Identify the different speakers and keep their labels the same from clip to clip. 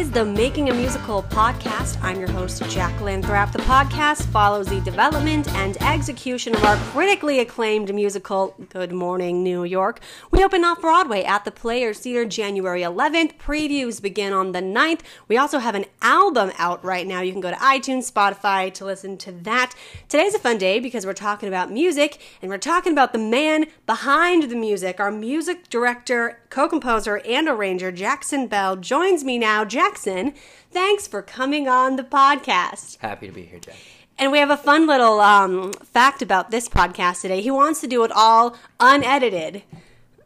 Speaker 1: is the Making a Musical podcast. I'm your host, Jacqueline Thrapp. The podcast follows the development and execution of our critically acclaimed musical, Good Morning New York. We open off Broadway at the Players Theater January 11th. Previews begin on the 9th. We also have an album out right now. You can go to iTunes, Spotify to listen to that. Today's a fun day because we're talking about music and we're talking about the man behind the music. Our music director, co composer, and arranger, Jackson Bell, joins me now. Jackson, thanks for coming on the podcast.
Speaker 2: Happy to be here, Jack.
Speaker 1: And we have a fun little um, fact about this podcast today. He wants to do it all unedited.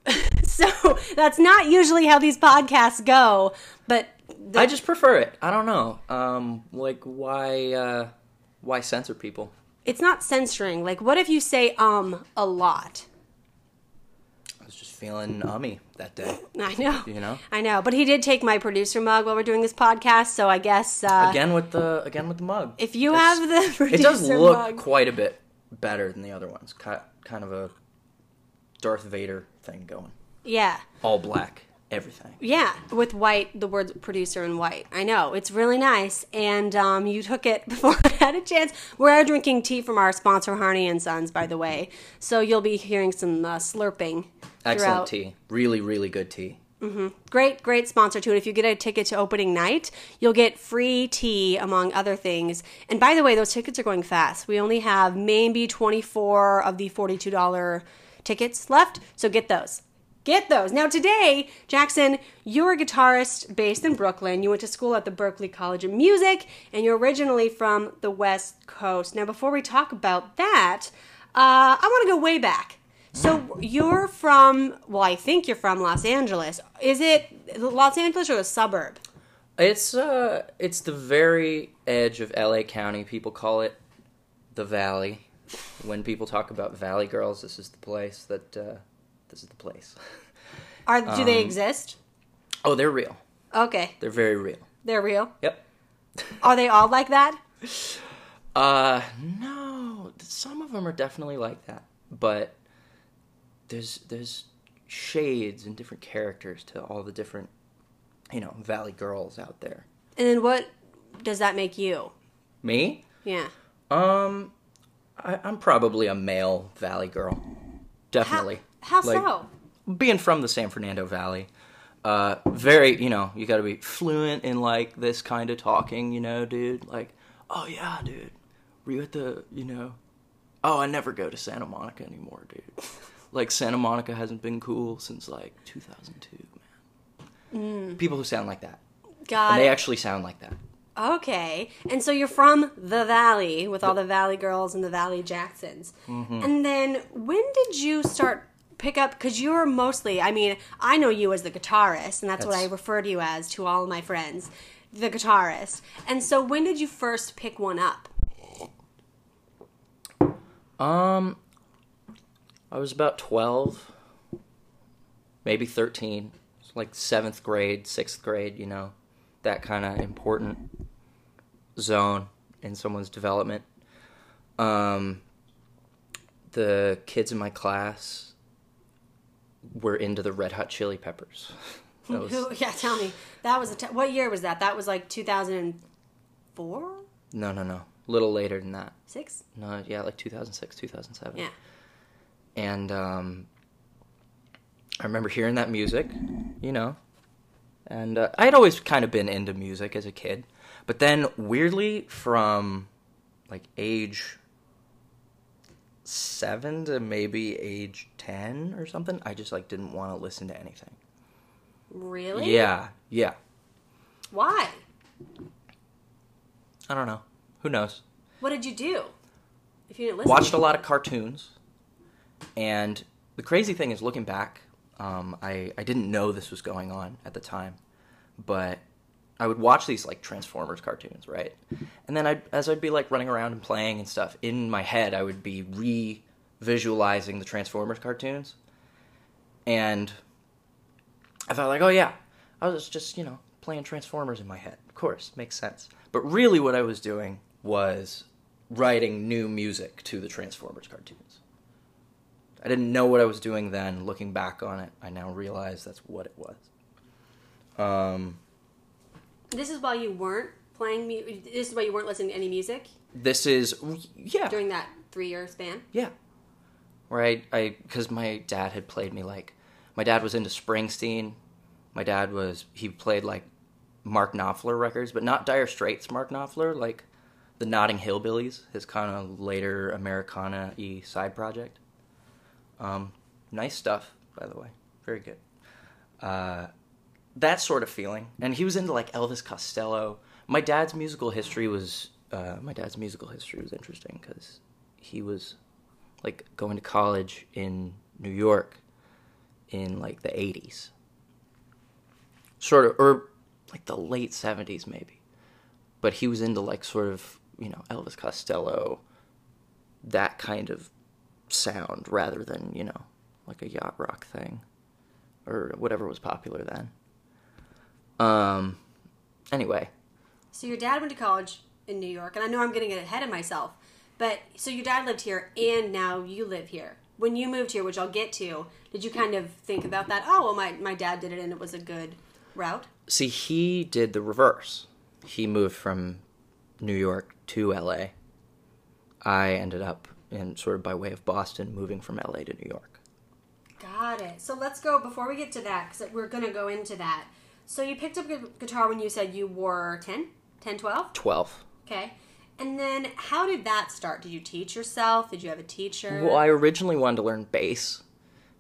Speaker 1: so that's not usually how these podcasts go, but the,
Speaker 2: I just prefer it. I don't know. Um, like why uh, why censor people?
Speaker 1: it's not censoring. Like, what if you say um a lot?
Speaker 2: I was just feeling ummy that day.
Speaker 1: I know.
Speaker 2: You know?
Speaker 1: I know. But he did take my producer mug while we're doing this podcast, so I guess uh,
Speaker 2: Again with the again with the mug.
Speaker 1: if you have the producer
Speaker 2: it does look
Speaker 1: mug,
Speaker 2: quite a bit better than the other ones. Ki- Kind of a Darth Vader thing going.
Speaker 1: yeah.
Speaker 2: All black, everything.
Speaker 1: Yeah, with white, the word producer in white. I know it's really nice, and um, you took it before I had a chance. We're drinking tea from our sponsor, Harney and Sons, by the way. So you'll be hearing some uh, slurping.
Speaker 2: Excellent
Speaker 1: throughout.
Speaker 2: tea. Really, really good tea. Mm-hmm.
Speaker 1: Great, great sponsor too. it. If you get a ticket to opening night, you'll get free tea, among other things. And by the way, those tickets are going fast. We only have maybe 24 of the $42 tickets left, so get those. Get those. Now, today, Jackson, you're a guitarist based in Brooklyn. You went to school at the Berklee College of Music, and you're originally from the West Coast. Now, before we talk about that, uh, I want to go way back. So you're from, well, I think you're from Los Angeles. Is it Los Angeles or a suburb?
Speaker 2: It's uh it's the very edge of LA County. People call it the Valley. When people talk about Valley Girls, this is the place that uh this is the place.
Speaker 1: Are do they
Speaker 2: Um,
Speaker 1: exist?
Speaker 2: Oh, they're real.
Speaker 1: Okay,
Speaker 2: They're very real.
Speaker 1: they're real.
Speaker 2: Yep.
Speaker 1: Are they all like that?
Speaker 2: Uh no, some of them are definitely like that, but there's there's shades and different characters to all the different you know, Valley Girls out there.
Speaker 1: And then what does that make you?
Speaker 2: Me?
Speaker 1: Yeah.
Speaker 2: Um I, I'm probably a male Valley girl. Definitely.
Speaker 1: How
Speaker 2: Like,
Speaker 1: so?
Speaker 2: being from the San Fernando Valley, uh, very, you know, you got to be fluent in like this kind of talking, you know, dude. Like, oh yeah, dude, were you at the, you know, oh I never go to Santa Monica anymore, dude. like Santa Monica hasn't been cool since like 2002, man. People who sound like that,
Speaker 1: Got
Speaker 2: and they actually sound like that.
Speaker 1: Okay. And so you're from the Valley with all the Valley girls and the Valley Jacksons.
Speaker 2: Mm-hmm.
Speaker 1: And then when did you start pick up cuz you're mostly I mean, I know you as the guitarist and that's, what I refer to you as to all of my friends, the guitarist. And so when did you first pick one up?
Speaker 2: Um, I was about 12, maybe 13. Like seventh grade, sixth grade, you know, that kind of important zone in someone's development. Um, the kids in my class were into the Red Hot Chili Peppers. Was,
Speaker 1: Who yeah, tell me. That was a t- what year was that? That was like 2004?
Speaker 2: no, no, no. A little later than that.
Speaker 1: 6?
Speaker 2: No, yeah, like 2006, 2007.
Speaker 1: Yeah.
Speaker 2: and um, I remember hearing that music, you know, and uh, I had always kind of been into music as a kid, but then weirdly from like age seven to maybe age ten or something, I just like didn't want to listen to anything.
Speaker 1: Really?
Speaker 2: Yeah, yeah.
Speaker 1: Why?
Speaker 2: I don't know. Who knows?
Speaker 1: What did you do? If you didn't listen.
Speaker 2: watched a lot of cartoons and the crazy thing is looking back um, I, I didn't know this was going on at the time but i would watch these like transformers cartoons right and then I, as i'd be like running around and playing and stuff in my head i would be re-visualizing the transformers cartoons and i thought like oh yeah i was just you know playing transformers in my head of course makes sense but really what i was doing was writing new music to the Transformers cartoons. I didn't know what I was doing then. Looking back on it, I now realize that's what it was. Um,
Speaker 1: This is while you weren't playing. Mu- this is why you weren't listening to any music
Speaker 2: This is yeah,
Speaker 1: during that three-year span.
Speaker 2: yeah. Where I I because my dad had played me like my dad was into Springsteen. My dad was he played like Mark Knopfler records, but not Dire Straits Mark Knopfler, like the Notting Hillbillies, his kind of later Americana y side project. Um, nice stuff, by the way. Very good. Uh, that sort of feeling. And he was into like Elvis Costello. My dad's musical history was uh, my dad's musical history was interesting because he was like going to college in New York in like the 80s. Sort of or like the late 70s maybe. But he was into like sort of, you know, Elvis Costello that kind of sound rather than, you know, like a yacht rock thing or whatever was popular then. Um anyway,
Speaker 1: So your dad went to college in New York, and I know I'm getting ahead of myself, but so your dad lived here, and now you live here. When you moved here, which I'll get to, did you kind of think about that? Oh, well, my my dad did it, and it was a good route.
Speaker 2: see he did the reverse. He moved from New York to LA. I ended up in sort of by way of Boston moving from LA to New York.
Speaker 1: Got it. So let's go before we get to that because we're going to go into that. So you picked up gu- guitar when you said you were 10, 10, 12?
Speaker 2: 12.
Speaker 1: Okay. And then how did that start? Did you teach yourself? Did you have a teacher?
Speaker 2: Well, I originally wanted to learn bass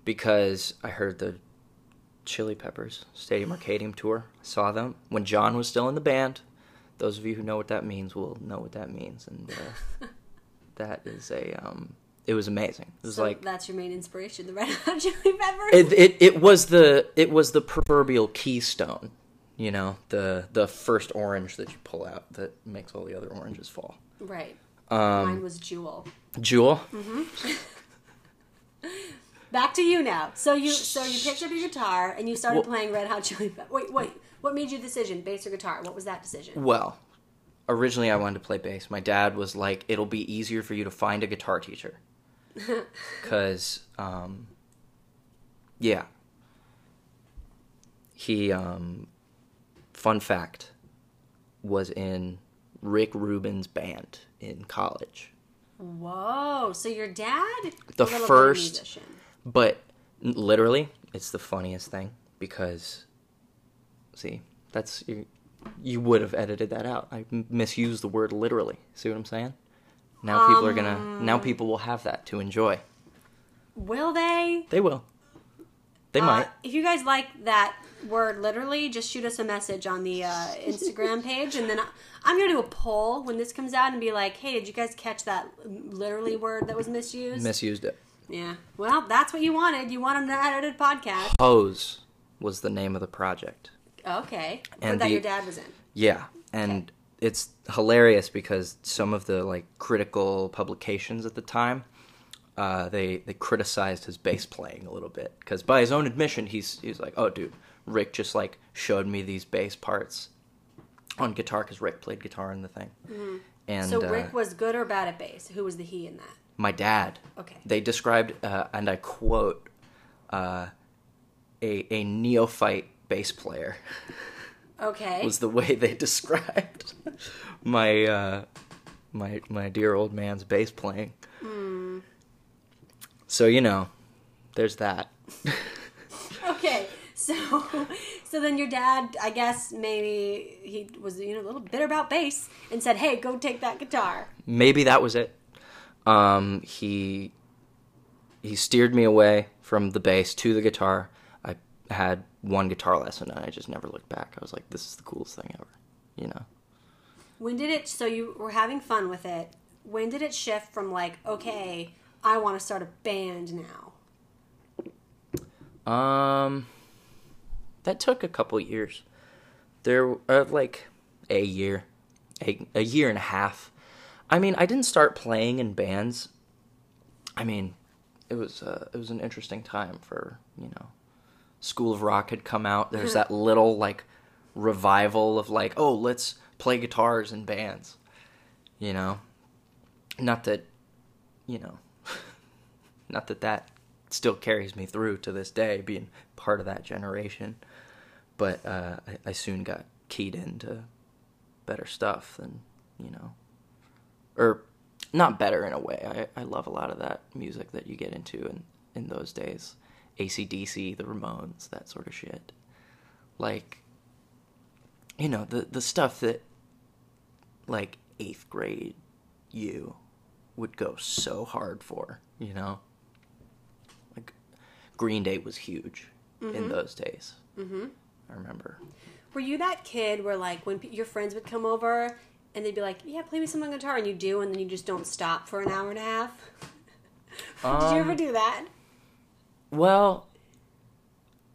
Speaker 2: because I heard the Chili Peppers Stadium Arcadium tour. I saw them when John was still in the band. Those of you who know what that means will know what that means, and uh, that is a um, it was amazing. It was
Speaker 1: so
Speaker 2: like
Speaker 1: that's your main inspiration, the Red Hot Chili Peppers.
Speaker 2: it, it it was the it was the proverbial keystone, you know, the the first orange that you pull out that makes all the other oranges fall.
Speaker 1: right.
Speaker 2: Um,
Speaker 1: Mine was Jewel.
Speaker 2: Jewel,
Speaker 1: Back to you now. So you so you picked up your guitar and you started
Speaker 2: Well-
Speaker 1: playing Red Hot Chili Peppers. Wait, wait. What made you decision, bass or guitar? What was that decision?
Speaker 2: Well, originally I wanted to play bass. My dad was like, "It'll be easier for you to find a guitar teacher," because, um, yeah, he. Um, fun fact, was in Rick Rubin's band in college,
Speaker 1: Whoa! So your dad,
Speaker 2: The
Speaker 1: a little bit of
Speaker 2: first- but literally, it's the funniest thing because, see, that's you. You would have edited that out. I misused the word literally. See what I'm saying? Now people are gonna. Now people will have that to enjoy.
Speaker 1: Will they?
Speaker 2: They will. They
Speaker 1: Uh,
Speaker 2: might.
Speaker 1: if you guys like that word literally, just shoot us a message on the uh, Instagram page, and then I, I'm gonna do a poll when this comes out and be like, "Hey, did you guys catch that literally word that was misused?"
Speaker 2: Misused it.
Speaker 1: yeah. Well, that's what you wanted. You wanted an edited podcast.
Speaker 2: Hose was the name of the project.
Speaker 1: Okay.
Speaker 2: And
Speaker 1: that
Speaker 2: the-
Speaker 1: your dad was in.
Speaker 2: Yeah, and it's hilarious because some of the like critical publications at the time, uh, they they criticized his bass playing a little bit because by his own admission, he's he's like, oh dude, Rick just like showed me these bass parts on guitar because Rick played guitar in the thing, and
Speaker 1: So
Speaker 2: uh,
Speaker 1: Rick was good or bad at bass? Who was the he in that?
Speaker 2: my dad.
Speaker 1: Okay.
Speaker 2: They described, uh, and I quote, uh, a a neophyte bass player.
Speaker 1: Okay.
Speaker 2: was the way they described my uh, my my dear old man's bass playing. So you know, there's that.
Speaker 1: Okay, so so then your dad, I guess maybe he was you know a little bitter about bass and said, "Hey, go take that guitar."
Speaker 2: Maybe that was it. Um, he he steered me away from the bass to the guitar. Had one guitar lesson and I just never looked back. I was like, this is the coolest thing ever. You know.
Speaker 1: When did it? So you were having fun with it. When did it shift from like, okay, I want to start a band now?
Speaker 2: Um, that took a couple years. There, uh, like a year, a a year and a half. I mean, I didn't start playing in bands. I mean, it was uh, it was an interesting time for you know, School of Rock had come out. There's that little like revival of like, oh, let's play guitars in bands. You know, not that, you know, not that that still carries me through to this day, being part of that generation. But uh, I, I soon got keyed into better stuff than you know, or not better in a way. I I love a lot of that music that you get into in in those days, ACDC, the Ramones, that sort of shit. Like, you know, the the stuff that like eighth grade you would go so hard for, you know? Like Green Day was huge in those days. Mm-hmm. I remember.
Speaker 1: Were you that kid where like when p- your friends would come over and they'd be like, "Yeah, play me some on guitar," and you do, and then you just don't stop for an hour and a half? Did you ever
Speaker 2: Um,
Speaker 1: do that?
Speaker 2: Well,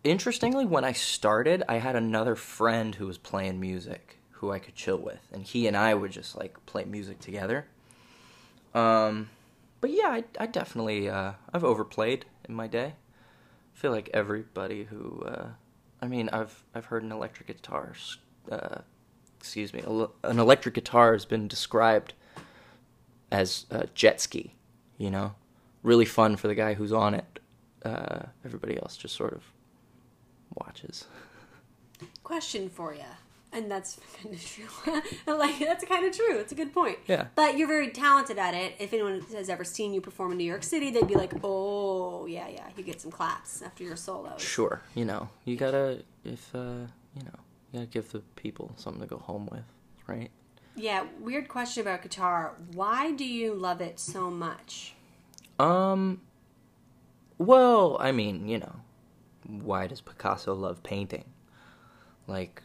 Speaker 2: interestingly, when I started, I had another friend who was playing music who I could chill with, and he and I would just like play music together. Um, but yeah, I, I definitely uh, I've overplayed in my day. I feel like everybody who, uh, I mean, I've I've heard an electric guitar, uh, excuse me, an electric guitar has been described as a jet ski. You know, really fun for the guy who's on it. Uh, everybody else just sort of watches.
Speaker 1: Question for you. And that's kind of true. like that's kind of true. It's a good point.
Speaker 2: Yeah.
Speaker 1: But you're very talented at it. If anyone has ever seen you perform in New York City, they'd be like, "Oh, yeah, yeah." You get some claps after your solo.
Speaker 2: Sure, you know, you gotta if uh, you know, you gotta give the people something to go home with, right?
Speaker 1: Yeah. Weird question about guitar. Why do you love it so much?
Speaker 2: Um. Well, I mean, you know, why does Picasso love painting? Like,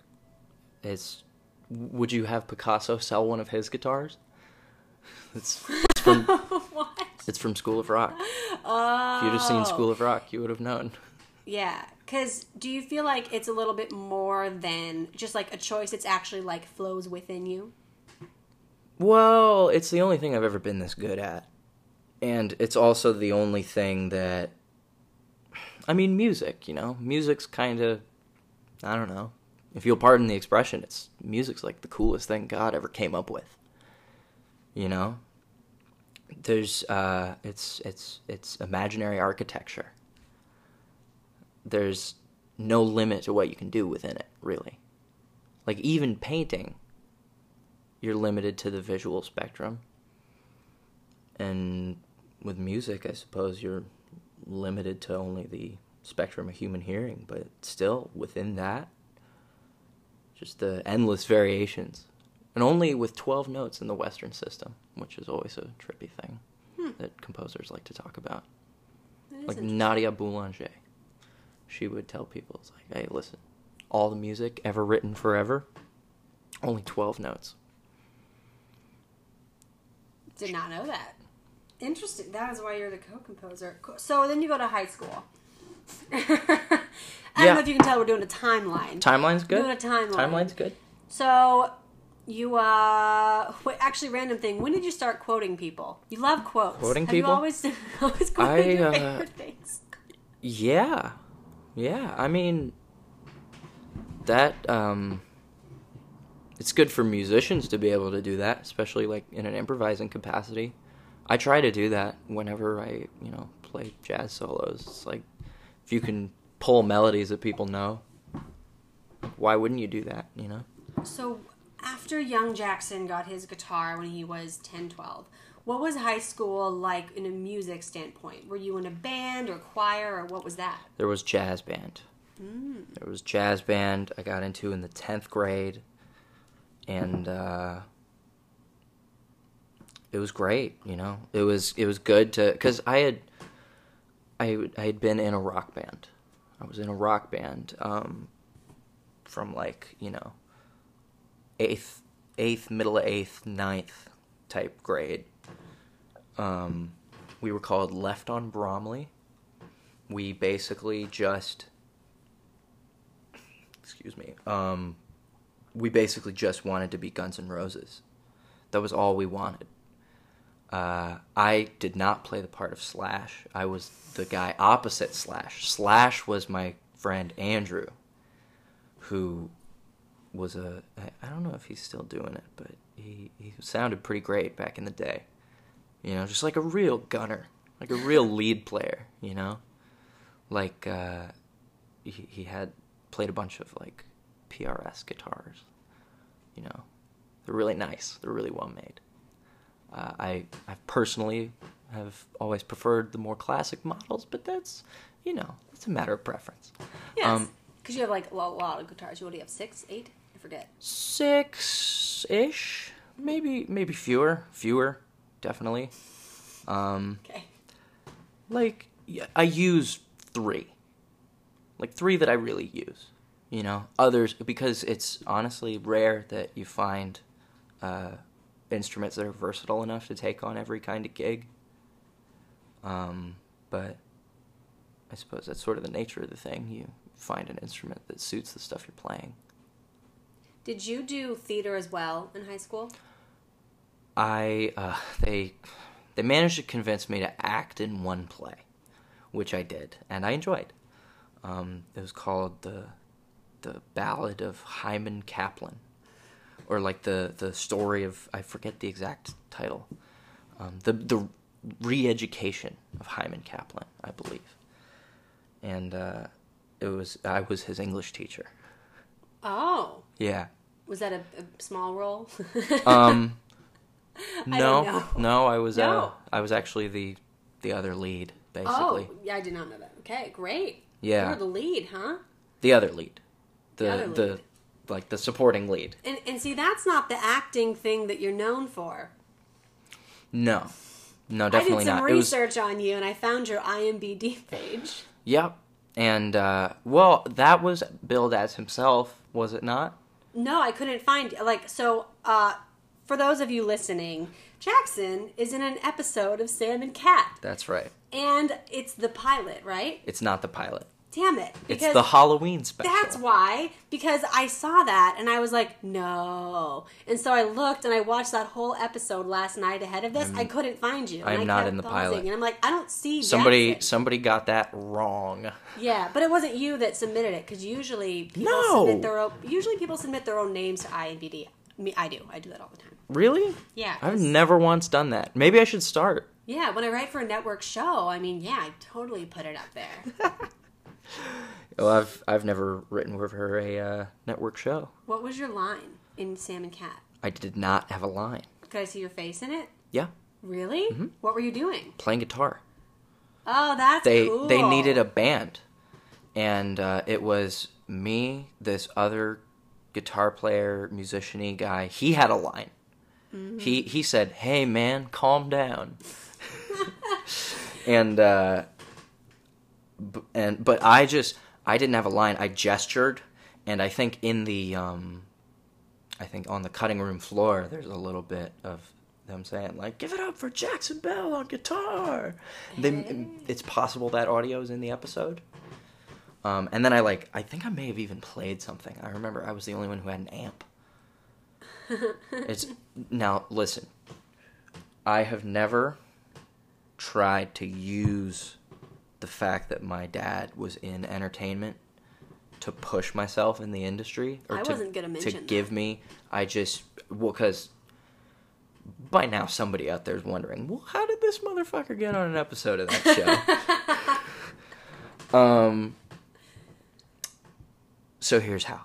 Speaker 2: it's. Would you have Picasso sell one of his guitars? It's, it's from
Speaker 1: what?
Speaker 2: it's from School of Rock.
Speaker 1: Oh.
Speaker 2: If you'd have seen oh. School of Rock, you would have known.
Speaker 1: Yeah, because do you feel like it's a little bit more than just like a choice? It's actually like flows within you.
Speaker 2: Well, it's the only thing I've ever been this good at. And it's also the only thing that. I mean, music, you know? Music's kind of. I don't know. If you'll pardon the expression, it's. Music's like the coolest thing God ever came up with. You know? There's. uh It's. It's. It's imaginary architecture. There's no limit to what you can do within it, really. Like, even painting you're limited to the visual spectrum. And with music, I suppose you're limited to only the spectrum of human hearing, but still within that, just the endless variations. And only with 12 notes in the Western system, which is always a trippy thing hmm. that composers like to talk about. Like. Nadia Boulanger. She would tell people, it's like, hey, listen, all the music ever written forever, only 12 notes.
Speaker 1: Did not know that. Interesting. That is why you're the co-composer. So then you go to high school. I don't know if you can tell we're doing a timeline.
Speaker 2: Timeline's good.
Speaker 1: Doing a timeline.
Speaker 2: Timeline's good.
Speaker 1: So you uh wait, actually random thing. When did you start quoting people? You love quotes.
Speaker 2: Quoting
Speaker 1: Have
Speaker 2: people?
Speaker 1: You always always quoting
Speaker 2: I,
Speaker 1: your
Speaker 2: uh,
Speaker 1: favorite things.
Speaker 2: Yeah, yeah. I mean, that um, it's good for musicians to be able to do that, especially like in an improvising capacity. I try to do that whenever I, you know, play jazz solos. It's like if you can pull melodies that people know, why wouldn't you do that? You know.
Speaker 1: So after young Jackson got his guitar when he was 10, 12, what was high school like in a music standpoint? Were you in a band or choir or what was that?
Speaker 2: There was jazz band. There was jazz band I got into in the tenth grade, and uh, it was great. You know, it was it was good to because I had I I had been in a rock band. I was in a rock band um, from like you know eighth eighth middle eighth ninth type grade. Um, we were called Left on Bromley we basically just excuse me um we basically just wanted to be guns N' roses that was all we wanted uh i did not play the part of slash i was the guy opposite slash slash was my friend andrew who was a. I don't know if he's still doing it but he he sounded pretty great back in the day you know just like a real gunner like a real lead player you know like uh, he, he had played a bunch of like PRS guitars, You know, they're really nice. They're really well made. Uh, I I personally have always preferred the more classic models, but that's you know it's a matter of preference.
Speaker 1: Yes.
Speaker 2: Um,
Speaker 1: Because you have like a lot, lot of guitars. You have? Six, eight? I forget.
Speaker 2: Six ish, maybe maybe fewer, fewer, definitely. Um,
Speaker 1: Okay.
Speaker 2: like yeah, I use three, like three that I really use. You know, others because it's honestly rare that you find uh, instruments that are versatile enough to take on every kind of gig. Um, but I suppose that's sort of the nature of the thing. You find an instrument that suits the stuff you're playing.
Speaker 1: Did you do theater as well in high school?
Speaker 2: I uh, they they managed to convince me to act in one play, which I did, and I enjoyed. Um, it was called the the Ballad of Hyman Kaplan, or like the the story of I forget the exact title, um, the the re-education of Hyman Kaplan, I believe, and uh, it was I was his English teacher.
Speaker 1: Oh.
Speaker 2: Yeah.
Speaker 1: Was that a, a small role?
Speaker 2: Um, no,
Speaker 1: know.
Speaker 2: no, I was uh, I was actually the the other lead, basically.
Speaker 1: oh, yeah, I did not know that. Okay, great.
Speaker 2: Yeah.
Speaker 1: You were the lead, huh?
Speaker 2: The other lead, the
Speaker 1: The
Speaker 2: the,
Speaker 1: other lead.
Speaker 2: Like the supporting lead.
Speaker 1: And and see, that's not the acting thing that you're known for.
Speaker 2: No, no, definitely not.
Speaker 1: I did some
Speaker 2: not. It was
Speaker 1: research on you, and I found your IMBD page.
Speaker 2: yep, and uh, well, that was billed as himself, was it not?
Speaker 1: No, I couldn't find like so. Uh, for those of you listening, Jackson is in an episode of Sam and Cat,
Speaker 2: That's right.
Speaker 1: and it's the pilot, right?
Speaker 2: It's not the pilot.
Speaker 1: Damn it!
Speaker 2: It's the Halloween special.
Speaker 1: That's why, because I saw that and I was like, no. And so I looked and I watched that whole episode last night ahead of this. I couldn't find you. and
Speaker 2: I'm
Speaker 1: I
Speaker 2: not
Speaker 1: kept
Speaker 2: in the
Speaker 1: pausing,
Speaker 2: pilot.
Speaker 1: And I'm like, I don't see
Speaker 2: somebody
Speaker 1: Jackson.
Speaker 2: somebody got that wrong.
Speaker 1: Yeah, but it wasn't you that submitted it because usually people
Speaker 2: No.
Speaker 1: submit their own. Usually people submit their own names to IMDb. Me, I do. I do that all the time.
Speaker 2: Really?
Speaker 1: Yeah,
Speaker 2: I've never once done that. Maybe I should start.
Speaker 1: Yeah, when I write for a network show, I mean, yeah, I totally put it up there.
Speaker 2: Well, I've I've never written for a uh, network show.
Speaker 1: what was your line in Sam and Cat?
Speaker 2: I did not have a line.
Speaker 1: Could I see your face in it?
Speaker 2: Yeah,
Speaker 1: Really?
Speaker 2: Mm-hmm.
Speaker 1: What were you doing?
Speaker 2: playing guitar.
Speaker 1: Oh, that's
Speaker 2: they
Speaker 1: cool.
Speaker 2: they needed a band, and uh, it was me, this other guitar player, musiciany guy. He had a line.
Speaker 1: Mm-hmm.
Speaker 2: He he said, "Hey man, calm down," and uh, and but I just I didn't have a line. I gestured, and I think in the um, I think on the cutting room floor, there's a little bit of them saying like, "Give it up for Jackson Bell on guitar." They, it's possible that audio is in the episode. Um, and then I like, I think I may have even played something. I remember I was the only one who had an amp. it's now listen. I have never tried to use the fact that my dad was in entertainment to push myself in the industry or
Speaker 1: I
Speaker 2: to,
Speaker 1: wasn't gonna
Speaker 2: to
Speaker 1: mention that.
Speaker 2: give me I just well cuz by now somebody out there is wondering, well, how did this motherfucker get on an episode of that show? um, so here's how.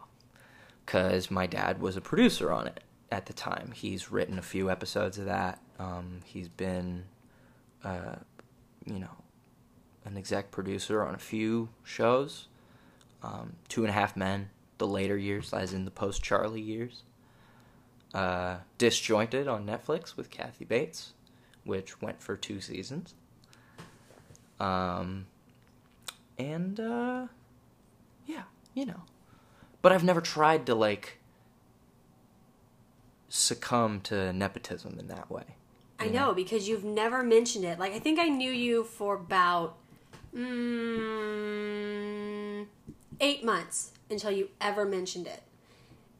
Speaker 2: Because my dad was a producer on it at the time. He's written a few episodes of that. Um, he's been, uh, you know, an exec producer on a few shows. Um, Two and a Half Men, the later years, as in the post Charlie years uh, Disjointed on Netflix with Kathy Bates, which went for two seasons. Um, and uh, yeah, you know, but I've never tried to like succumb to nepotism in that way.
Speaker 1: I know because you've never mentioned it. Like I think I knew you for about mm, eight months until you ever mentioned it,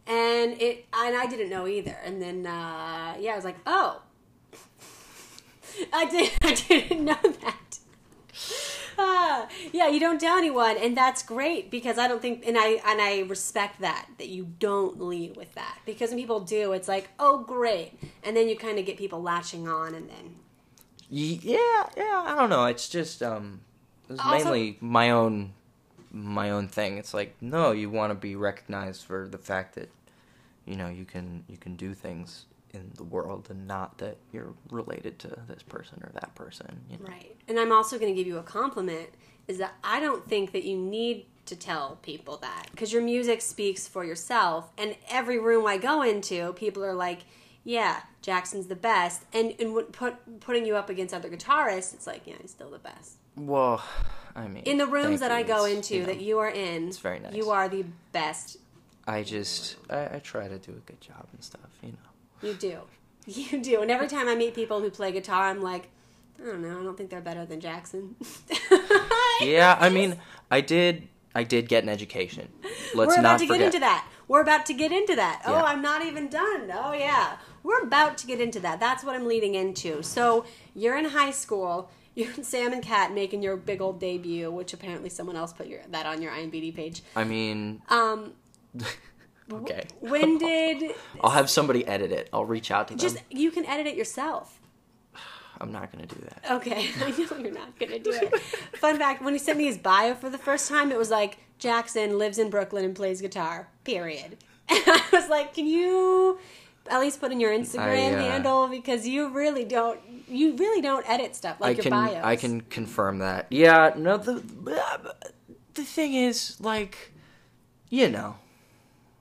Speaker 1: and it and I didn't know either. And then uh, yeah, I was like, oh, I did I didn't know that. Ah, yeah, you don't tell anyone, and that's great because I don't think, and I and I respect that that you don't lead with that because when people do, it's like, oh, great, and then you kind of get people latching on, and then
Speaker 2: Yeah, yeah, I don't know. It's just um, it's
Speaker 1: Also-
Speaker 2: mainly my own my own thing. It's like no, you want to be recognized for the fact that you know you can you can do things in the world and not that you're related to this person or that person. You know?
Speaker 1: Right. And I'm also going to give you a compliment is that I don't think that you need to tell people that because your music speaks for yourself. And every room I go into, people are like, yeah, Jackson's the best. And, and put, putting you up against other guitarists, it's like, yeah, he's still the best.
Speaker 2: Well, I mean,
Speaker 1: In the rooms that I go into
Speaker 2: you know,
Speaker 1: that you are in,
Speaker 2: it's very nice.
Speaker 1: you are the best.
Speaker 2: I just I, I try to do a good job and stuff. You know.
Speaker 1: You do. You do. And every time I meet people who play guitar, I'm like, I don't know. I don't think they're better than Jackson.
Speaker 2: Yeah, I mean, I did I did get an education. Let's
Speaker 1: We're about
Speaker 2: not
Speaker 1: to
Speaker 2: forget.
Speaker 1: get into that. We're about to get into that. Oh,
Speaker 2: Yeah.
Speaker 1: I'm not even done. Oh, yeah. We're about to get into that. That's what I'm leading into. So, you're in high school. You're in Sam and Cat making your big old debut, which apparently someone else put your, that on your IMDb page.
Speaker 2: I mean,
Speaker 1: Um,
Speaker 2: okay.
Speaker 1: when did
Speaker 2: I'll have somebody edit it. I'll reach out to them.
Speaker 1: just you can edit it yourself?
Speaker 2: I'm not gonna do that.
Speaker 1: Okay, I know you're not gonna do it. Fun fact: when he sent me his bio for the first time, it was like Jackson lives in Brooklyn and plays guitar. Period. And I was like, can you at least put in your Instagram
Speaker 2: I, uh,
Speaker 1: handle because you really don't you really don't edit stuff like
Speaker 2: I
Speaker 1: your
Speaker 2: can
Speaker 1: bios.
Speaker 2: I can confirm that. Yeah, no the the thing is like you know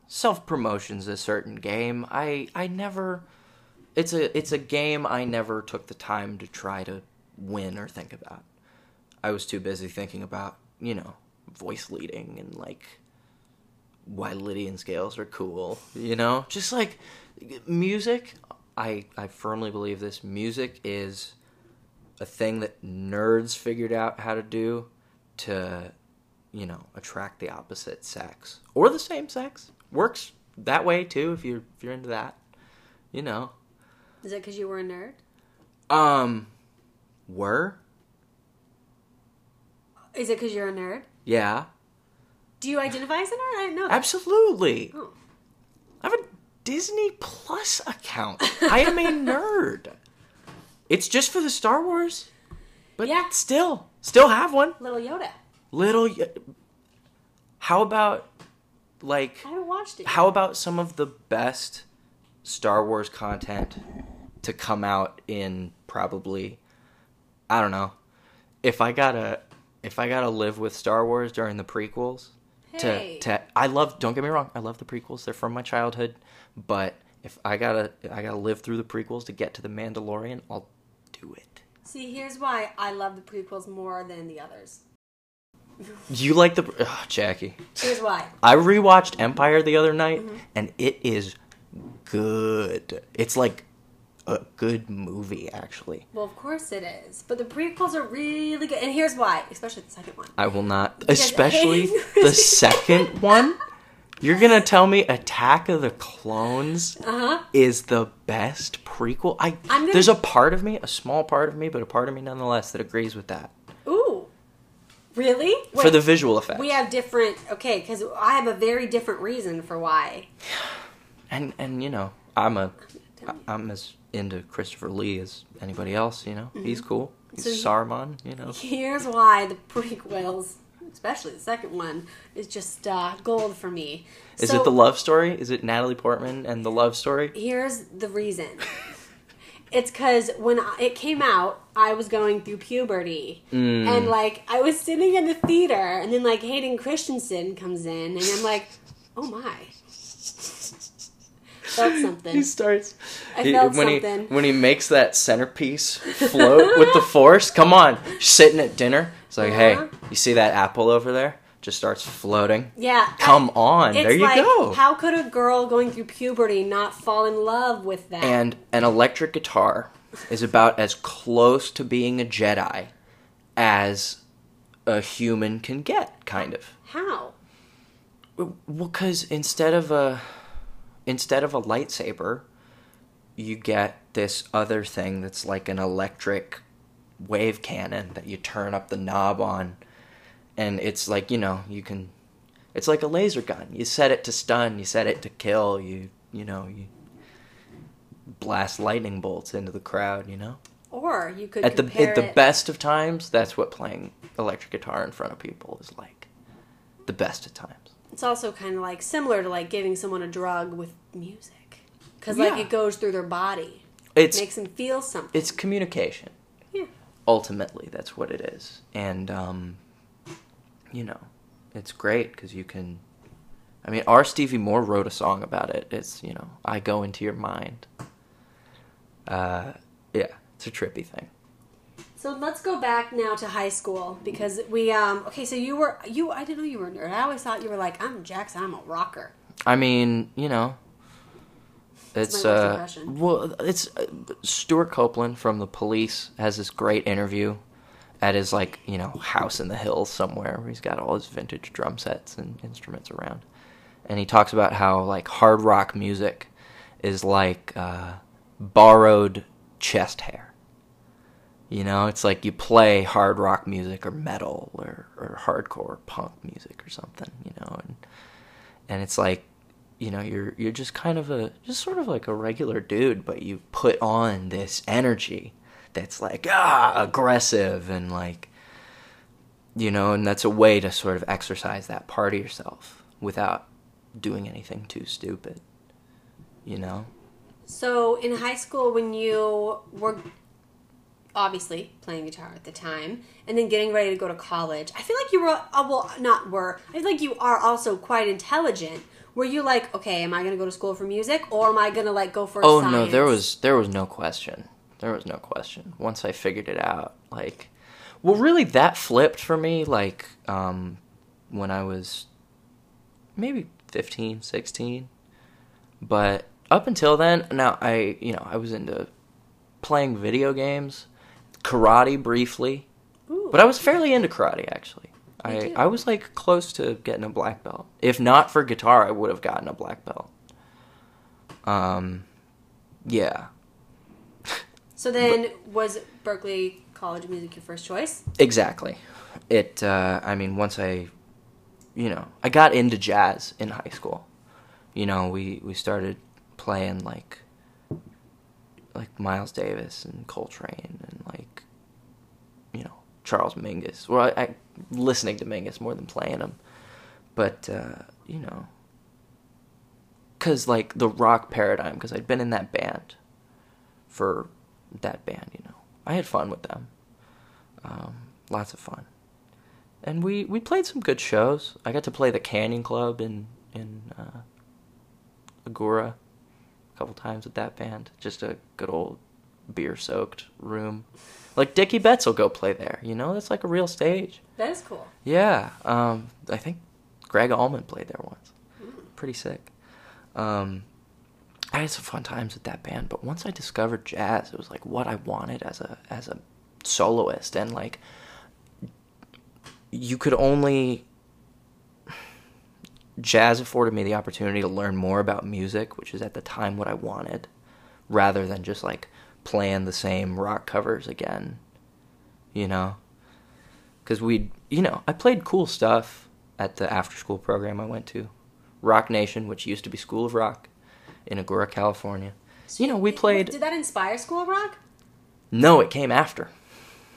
Speaker 2: self promotion's a certain game. I I never it's a it's a game I never took the time to try to win or think about. I was too busy thinking about, you know, voice leading and like why Lydian scales are cool, you know? Just like music, I I firmly believe this. Music is a thing that nerds figured out how to do to, you know, attract the opposite sex or the same sex. Works that way too if you're if you're into that. You know.
Speaker 1: Is it because you were a nerd?
Speaker 2: Um were?
Speaker 1: Is it because you're a nerd?
Speaker 2: Yeah.
Speaker 1: Do you identify as a nerd? I didn't know. That.
Speaker 2: Absolutely.
Speaker 1: Oh.
Speaker 2: I have a Disney Plus account. I am a nerd. It's just for the Star Wars. But
Speaker 1: Yeah.
Speaker 2: still, still have one.
Speaker 1: Little Yoda.
Speaker 2: Little How about like
Speaker 1: I haven't watched it. yet.
Speaker 2: how about some of the best Star Wars content to come out in probably I don't know. If I gotta if I gotta live with Star Wars during the prequels
Speaker 1: Hey.
Speaker 2: to to I love don't get me wrong, I love the prequels, they're from my childhood, but if I gotta I gotta live through the prequels to get to the Mandalorian, I'll do it.
Speaker 1: See, here's why I love the prequels more than the others.
Speaker 2: You like the Ugh, Jackie.
Speaker 1: Here's why.
Speaker 2: I rewatched Empire the other night,
Speaker 1: Mm-hmm.
Speaker 2: and it is good. It's like a good movie, actually.
Speaker 1: Well, of course it is. But the prequels are really good. And here's why, especially the second one.
Speaker 2: I will not,
Speaker 1: Because
Speaker 2: especially the second one. You're gonna tell me Attack of the Clones
Speaker 1: Uh huh.
Speaker 2: is the best prequel? I
Speaker 1: I'm gonna-
Speaker 2: there's a part of me, a small part of me, but a part of me nonetheless that agrees with that
Speaker 1: Ooh. Really?
Speaker 2: for the visual effects.
Speaker 1: We have different. Okay, because I have a very different reason for why.
Speaker 2: and and you know, I'm a I'm as into Christopher Lee as anybody else. You know, he's cool. He's
Speaker 1: Mm-hmm. So
Speaker 2: Saruman. You know.
Speaker 1: Here's why the prequels, especially the second one, is just uh, gold for me.
Speaker 2: Is
Speaker 1: So,
Speaker 2: it the love story? Is it Natalie Portman and the love story?
Speaker 1: Here's the reason. It's because when I- it came out, I was going through puberty,
Speaker 2: Mm.
Speaker 1: and like I was sitting in the theater, and then like Hayden Christensen comes in, and I'm like, oh my, felt something.
Speaker 2: He starts
Speaker 1: I felt
Speaker 2: when
Speaker 1: something.
Speaker 2: he when he makes that centerpiece float with the force. Come on, sitting at dinner. It's like,
Speaker 1: Uh-huh.
Speaker 2: hey, you see that apple over there? Just starts floating.
Speaker 1: Yeah.
Speaker 2: Come
Speaker 1: I-
Speaker 2: on, there you
Speaker 1: like,
Speaker 2: go.
Speaker 1: How could a girl going through puberty not fall in love with that?
Speaker 2: And an electric guitar is about as close to being a Jedi as a human can get, kind of.
Speaker 1: how?
Speaker 2: Well, because instead of a instead of a lightsaber, you get this other thing that's like an electric wave cannon that you turn up the knob on, and it's like you know you can. It's like a laser gun. You set it to stun. You set it to kill. You you know you blast lightning bolts into the crowd. You know.
Speaker 1: Or you could
Speaker 2: At the at the
Speaker 1: it-
Speaker 2: best of times, that's what playing electric guitar in front of people is like. The best of times.
Speaker 1: It's also kind of like similar to like giving someone a drug with music, because like
Speaker 2: Yeah.
Speaker 1: it goes through their body,
Speaker 2: It's
Speaker 1: makes them feel something.
Speaker 2: it's communication. Ultimately that's what it is. And um, you know it's great because you can i mean R. Stevie Moore wrote a song about it. It's you know i go into your mind. Uh, yeah it's a trippy thing.
Speaker 1: So let's go back now to high school because we um okay so you were you I didn't know you were a nerd. I always thought you were like I'm Jackson, I'm a rocker.
Speaker 2: i mean you know it's uh well it's uh, Stewart Copeland from the police has this great interview at his like you know house in the hills somewhere where he's got all his vintage drum sets and instruments around. And he talks about how like hard rock music is like uh, borrowed chest hair. You know it's like you play hard rock music or metal or, or hardcore punk music or something you know and and it's like you know you're you're just kind of a just sort of like a regular dude but you put on this energy that's like ah aggressive and like you know and that's a way to sort of exercise that part of yourself without doing anything too stupid you know
Speaker 1: So in high school when you were obviously playing guitar at the time and then getting ready to go to college, I feel like you were uh, well not were. I feel like you are also quite intelligent. Were you like, okay, am I to go to school for music or am I to like go for
Speaker 2: oh
Speaker 1: science?
Speaker 2: no there was there was no question. There was no question. Once i figured it out like well really that flipped for me like um when i was maybe 15 16 but up until then now i you know i was into playing video games karate briefly.
Speaker 1: Ooh.
Speaker 2: but i was fairly into karate actually i i was like close to getting a black belt if not for guitar i would have gotten a black belt um yeah
Speaker 1: So then was Berklee College of Music your first choice?
Speaker 2: Exactly. It. Uh, I mean, once I, you know, I got into jazz in high school. You know, we we started playing like, like Miles Davis and Coltrane and like, you know, Charles Mingus. Well, I, I listening to Mingus more than playing him, but uh, you know, cause like the rock paradigm, because I'd been in that band for that band. You know, I had fun with them. Um, lots of fun, and we we played some good shows. I got to play the Canyon Club in in uh, Agoura a couple times with that band. Just a good old beer soaked room. Like Dickey Betts will go play there. You know, that's like a real stage.
Speaker 1: That is cool.
Speaker 2: Yeah, um, I think Gregg Allman played there once. Pretty sick. Um, I had some fun times with that band, but once I discovered jazz, it was like what I wanted as a as a soloist, and like you could only jazz afforded me the opportunity to learn more about music, which is at the time what I wanted, rather than just like playing the same rock covers again. You know, because we, you know, I played cool stuff at the after school program I went to, Rock Nation, which used to be School of Rock, in Agoura, California. So you know, we played.
Speaker 1: Did that inspire School of Rock?
Speaker 2: No, it came after,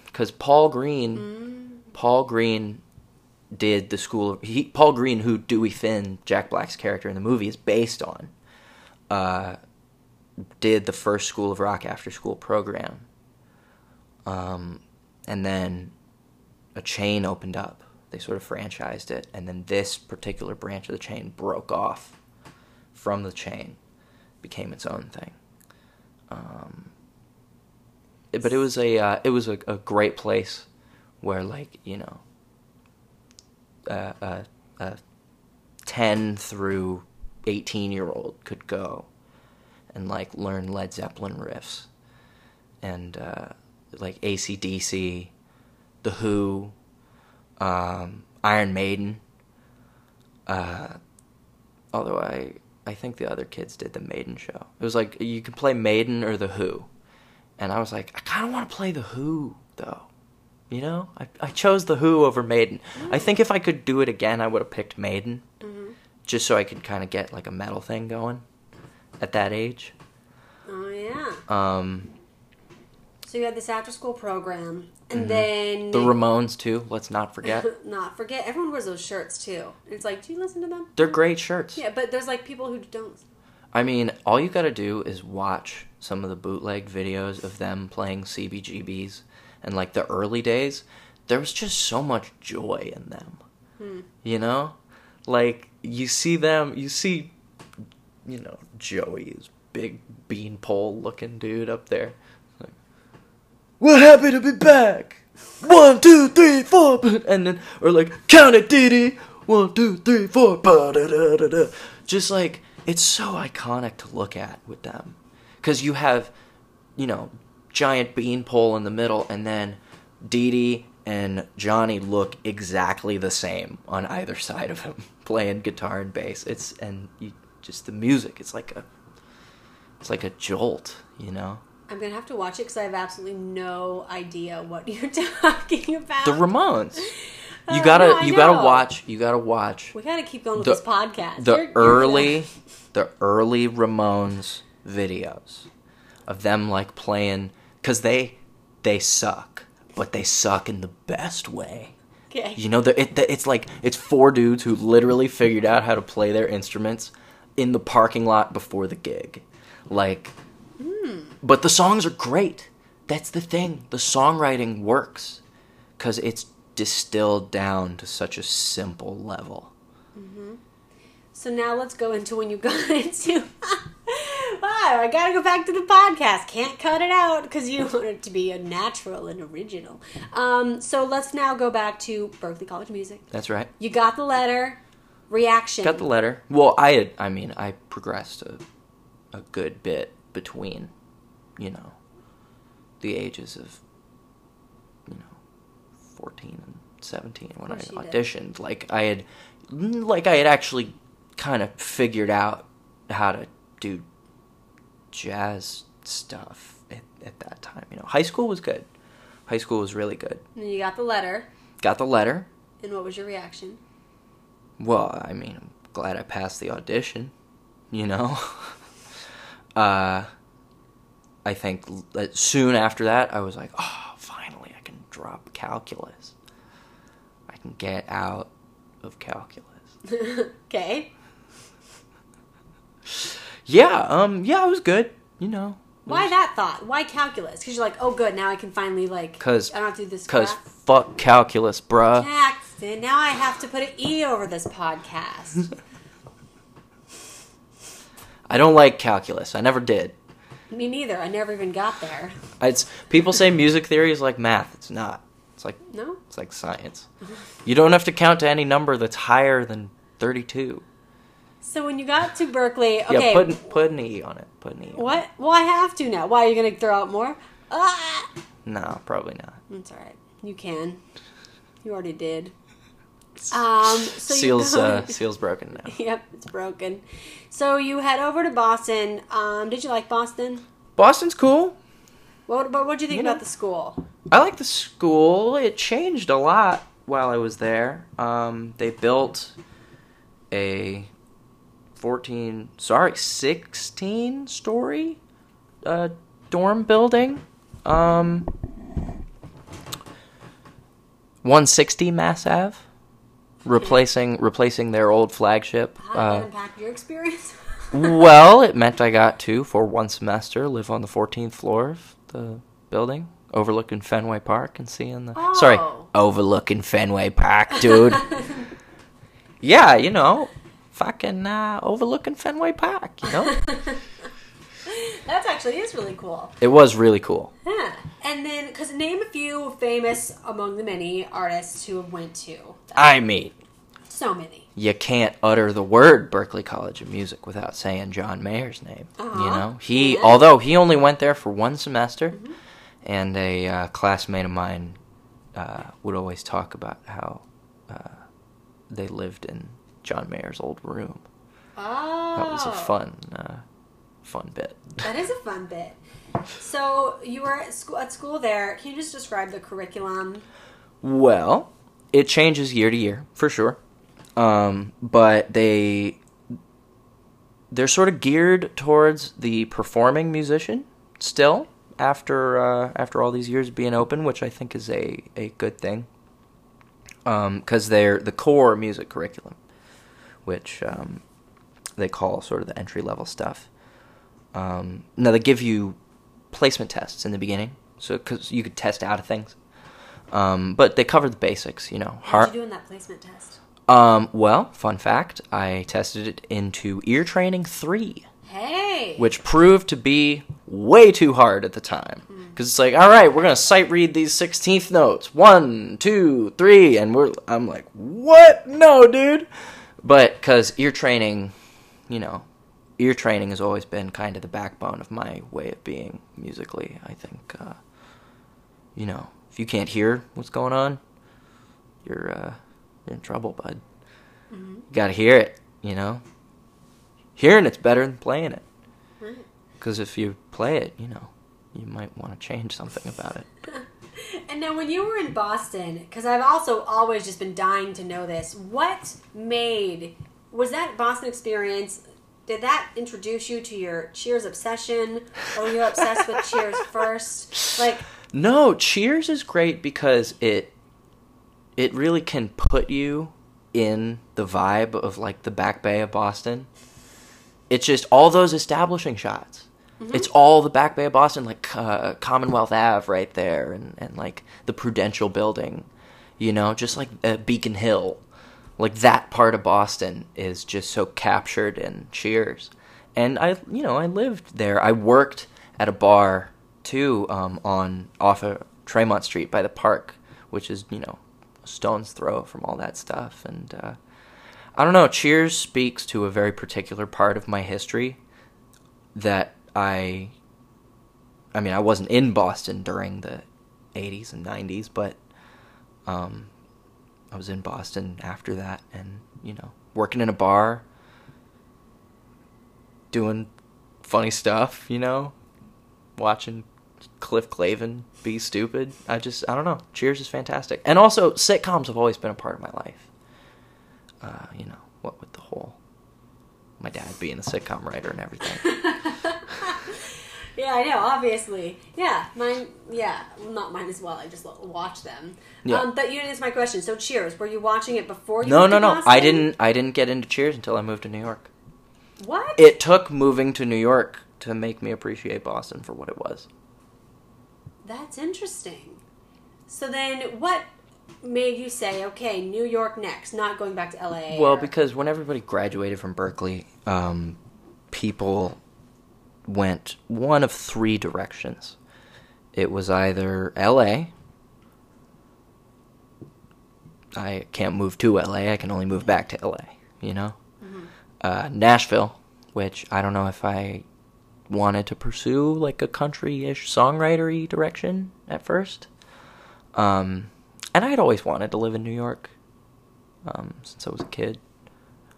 Speaker 2: because Paul Green, Paul Green did the School of he, Paul Green, who Dewey Finn, Jack Black's character in the movie, is based on. Uh, did the first School of Rock after school program. Um, and then a chain opened up. They sort of franchised it, and then this particular branch of the chain broke off from the chain, became its own thing. Um, but it was a uh, it was a, a great place where like you know uh, ten through eighteen year old could go and like learn Led Zeppelin riffs and uh, like ACDC, The Who, um, Iron Maiden. Uh, although I I think the other kids did the Maiden show. It was like you could play Maiden or The Who, and I was like I kind of want to play The Who though. You know, I I chose The Who over Maiden. I think if I could do it again, I would have picked Maiden, just so I could kind of get like a metal thing going at that age.
Speaker 1: Oh yeah.
Speaker 2: Um,
Speaker 1: So you had this after school program. And then
Speaker 2: The Ramones too. Let's not forget.
Speaker 1: not forget everyone wears those shirts too. It's like, do you listen to them?
Speaker 2: They're great shirts.
Speaker 1: Yeah, but there's like people who don't.
Speaker 2: I mean, all you got to do is watch some of the bootleg videos of them playing CBGBs and like the early days. There was just so much joy in them. You know? Like you see them, you see you know, Joey's big beanpole looking dude up there. Like, We're happy to be back. One, two, three, four, and then or like count it, Dee One, two, three, four. ba-da-da-da-da. Just like it's so iconic to look at with them, because you have, you know, giant beanpole in the middle, and then Dee Dee and Johnny look exactly the same on either side of him, playing guitar and bass. It's and you just the music. It's like a, it's like a jolt, you know.
Speaker 1: I'm gonna have to watch it because I have absolutely no idea what you're talking about.
Speaker 2: The Ramones. You
Speaker 1: Uh,
Speaker 2: gotta,
Speaker 1: no, I
Speaker 2: you gotta watch. You gotta watch
Speaker 1: We gotta keep going with
Speaker 2: The-
Speaker 1: this podcast.
Speaker 2: the
Speaker 1: You're- you're
Speaker 2: early, the early Ramones videos of them like playing because they, they suck, but they suck in the best way.
Speaker 1: Okay.
Speaker 2: You know, the, it, the, it's like it's four dudes who literally figured out how to play their instruments in the parking lot before the gig. Like, but the songs are great. That's the thing. The songwriting works because it's distilled down to such a simple level.
Speaker 1: So now let's go into when you got into. wow, I gotta go back to the podcast. Can't cut it out because you want it to be a natural and original. Um, so let's now go back to Berklee College of Music.
Speaker 2: That's right.
Speaker 1: You got the letter. Reaction.
Speaker 2: Got the letter. Well, I had. I mean, I progressed a, a good bit between, you know, the ages of, you know, fourteen and seventeen when I
Speaker 1: you did.
Speaker 2: auditioned. Like I had, like I had actually kind of figured out how to do jazz stuff at, at that time. You know, high school was good. High school was really good.
Speaker 1: And you got the letter.
Speaker 2: Got the letter.
Speaker 1: And what was your reaction?
Speaker 2: Well, I mean, I'm glad I passed the audition, you know? uh, I think soon after that, I was like, oh, finally, I can drop calculus. I can get out of calculus.
Speaker 1: okay.
Speaker 2: Yeah, um, yeah, it was good, you know.
Speaker 1: Why that thought? Why calculus? Because you're like, oh, good. Now I can finally like.
Speaker 2: 'Cause-
Speaker 1: I don't have to do this.
Speaker 2: Because fuck calculus, bruh.
Speaker 1: Jackson, now I have to put an E over this podcast.
Speaker 2: I don't like calculus. I never did.
Speaker 1: Me neither. I never even got there.
Speaker 2: It's people say music theory is like math. It's not. It's like
Speaker 1: No?
Speaker 2: It's like science. You don't have to count to any number that's higher than 32.
Speaker 1: So when you got to Berklee, okay.
Speaker 2: Yeah, put an, put an E on it. Put an E. On it.
Speaker 1: what? Well, I have to now. Why are you going to throw out more? Ah!
Speaker 2: No, probably not.
Speaker 1: That's all right. You can. You already did. Um, so
Speaker 2: seals
Speaker 1: you go,
Speaker 2: uh, seals broken now.
Speaker 1: Yep, it's broken. So you head over to Boston. Um, did you like Boston?
Speaker 2: Boston's cool.
Speaker 1: What, but what do you think
Speaker 2: You know-
Speaker 1: about the school?
Speaker 2: I like the school. It changed a lot while I was there. Um, they built a 14, sorry, 16 story uh, dorm building. Um, 160 Mass Ave, replacing replacing their old flagship.
Speaker 1: How did
Speaker 2: Uh,
Speaker 1: that impact your experience?
Speaker 2: well, it meant I got to, for one semester, live on the 14th floor of the building, overlooking Fenway Park and seeing the. Sorry,
Speaker 1: Oh.
Speaker 2: overlooking Fenway Park, dude. yeah, you know, fucking uh, overlooking Fenway Park, you know?
Speaker 1: That actually is really cool.
Speaker 2: it was really cool.
Speaker 1: Yeah. And then, because name a few famous among the many artists who have went to.
Speaker 2: I mean,
Speaker 1: So many.
Speaker 2: you can't utter the word Berklee College of Music without saying John Mayer's name.
Speaker 1: Uh-huh.
Speaker 2: You know, he
Speaker 1: Yeah. Mm-hmm.
Speaker 2: although he only went there for one semester, and a uh, classmate of mine uh, would always talk about how uh, they lived in John Mayer's old room.
Speaker 1: Oh.
Speaker 2: That was a fun, uh, fun bit.
Speaker 1: That is a fun bit. So you were at school, at school there. Can you just describe the curriculum?
Speaker 2: Well, it changes year to year for sure, um, but they they're sort of geared towards the performing musician still. after uh, after all these years being open, which I think is a, a good thing. Because they're the core music curriculum, which um, they call sort of the entry level stuff. Um, now they give you placement tests in the beginning, so because you could test out of things. Um, but they cover the basics, you know.
Speaker 1: How'd you do in that placement test?
Speaker 2: Um, well, fun fact, I tested it into ear training three,
Speaker 1: Hey.
Speaker 2: which proved to be way too hard at the time. Because it's like, all right, we're gonna sight read these sixteenth notes, one, two, three, and we're. I'm like, what? No, dude. But because ear training, you know, ear training has always been kind of the backbone of my way of being musically. I think, uh, you know, if you can't hear what's going on, you're uh, you're in trouble, bud. You gotta hear it, you know. Hearing it's better than playing it.
Speaker 1: Right.
Speaker 2: Because if you play it, you know, you might want to change something about it.
Speaker 1: And now, when you were in Boston, because I've also always just been dying to know this, what made was that Boston experience? Did that introduce you to your Cheers obsession, or were you obsessed with Cheers first? Like,
Speaker 2: No, Cheers is great because it it really can put you in the vibe of like the Back Bay of Boston. It's just all those establishing shots. It's all the Back Bay of Boston, like uh, Commonwealth Ave right there, and, and like the Prudential Building, you know, just like uh, Beacon Hill. Like that part of Boston is just so captured in Cheers. And I, you know, I lived there. I worked at a bar too um, on off of Tremont Street by the park, which is you know stone's throw from all that stuff. And uh, I don't know. Cheers speaks to a very particular part of my history that I. I mean, I wasn't in Boston during the '80s and '90s, but um, I was in Boston after that, and you know, working in a bar, doing funny stuff, you know, watching Cliff Clavin be stupid. I just, I don't know. Cheers is fantastic, and also sitcoms have always been a part of my life. Uh, you know, what with the whole my dad being a sitcom writer and everything.
Speaker 1: yeah, I know, obviously, yeah, mine, yeah, well, not mine as well. I just watch them.
Speaker 2: Yeah.
Speaker 1: Um, but you didn't answer my question. So, Cheers, were you watching it before you?
Speaker 2: no,
Speaker 1: moved
Speaker 2: no, no. I didn't. I didn't get into Cheers until I moved to New York.
Speaker 1: What?
Speaker 2: It took moving to New York to make me appreciate Boston for what it was.
Speaker 1: That's interesting. So then, what made you say, okay, New York next, not going back to LA?
Speaker 2: Well,
Speaker 1: or-
Speaker 2: because when everybody graduated from Berklee, um, people went one of three directions. It was either LA. I can't move to LA. I can only move back to LA. You know, uh, Nashville, which I don't know if I wanted to pursue like a country-ish songwritery direction at first. Um, and I had always wanted to live in New York um, since I was a kid.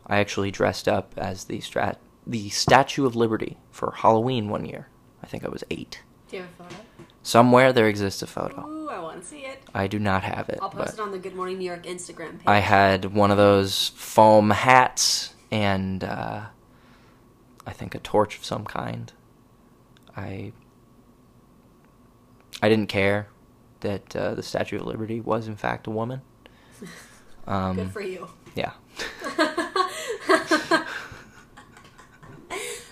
Speaker 2: I actually dressed up as the strat the Statue of Liberty for Halloween one year. I think I was eight.
Speaker 1: Do you have a photo?
Speaker 2: Somewhere there exists a photo.
Speaker 1: Ooh, I want to see it.
Speaker 2: I do not have it,
Speaker 1: I'll post it on the Good Morning New York Instagram page.
Speaker 2: I had one of those foam hats and uh, I think a torch of some kind. I I didn't care that uh, the Statue of Liberty was in fact a woman. Um,
Speaker 1: Good for you.
Speaker 2: yeah.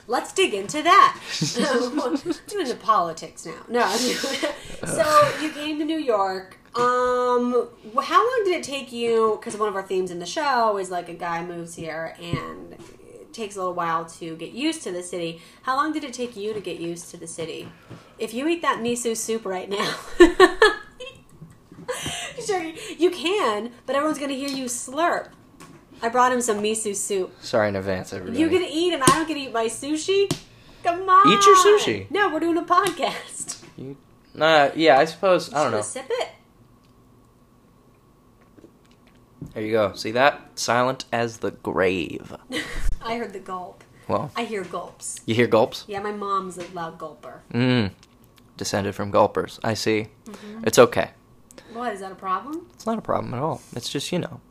Speaker 1: Let's dig into that. Doing the politics now. No. so you came to New York. Um, how long did it take you? Because one of our themes in the show is like a guy moves here and takes a little while to get used to the city. How long did it take you to get used to the city? If you eat that miso soup right now. Sure, you can, but everyone's gonna hear you slurp. I brought him some miso soup.
Speaker 2: Sorry in advance, everybody.
Speaker 1: You gonna eat and I don't get to eat my sushi? Come on.
Speaker 2: Eat your sushi.
Speaker 1: No, we're doing a podcast.
Speaker 2: You, uh, yeah, I suppose. I don't know.
Speaker 1: Sip it.
Speaker 2: There you go. See that? Silent as the grave.
Speaker 1: I heard the gulp.
Speaker 2: Well,
Speaker 1: I hear gulps.
Speaker 2: You hear gulps?
Speaker 1: Yeah, my mom's a loud gulper.
Speaker 2: Mm. Descended from gulpers. I see.
Speaker 1: Mm-hmm.
Speaker 2: It's okay.
Speaker 1: What? Is that a problem?
Speaker 2: It's not a problem at all. It's just, you know,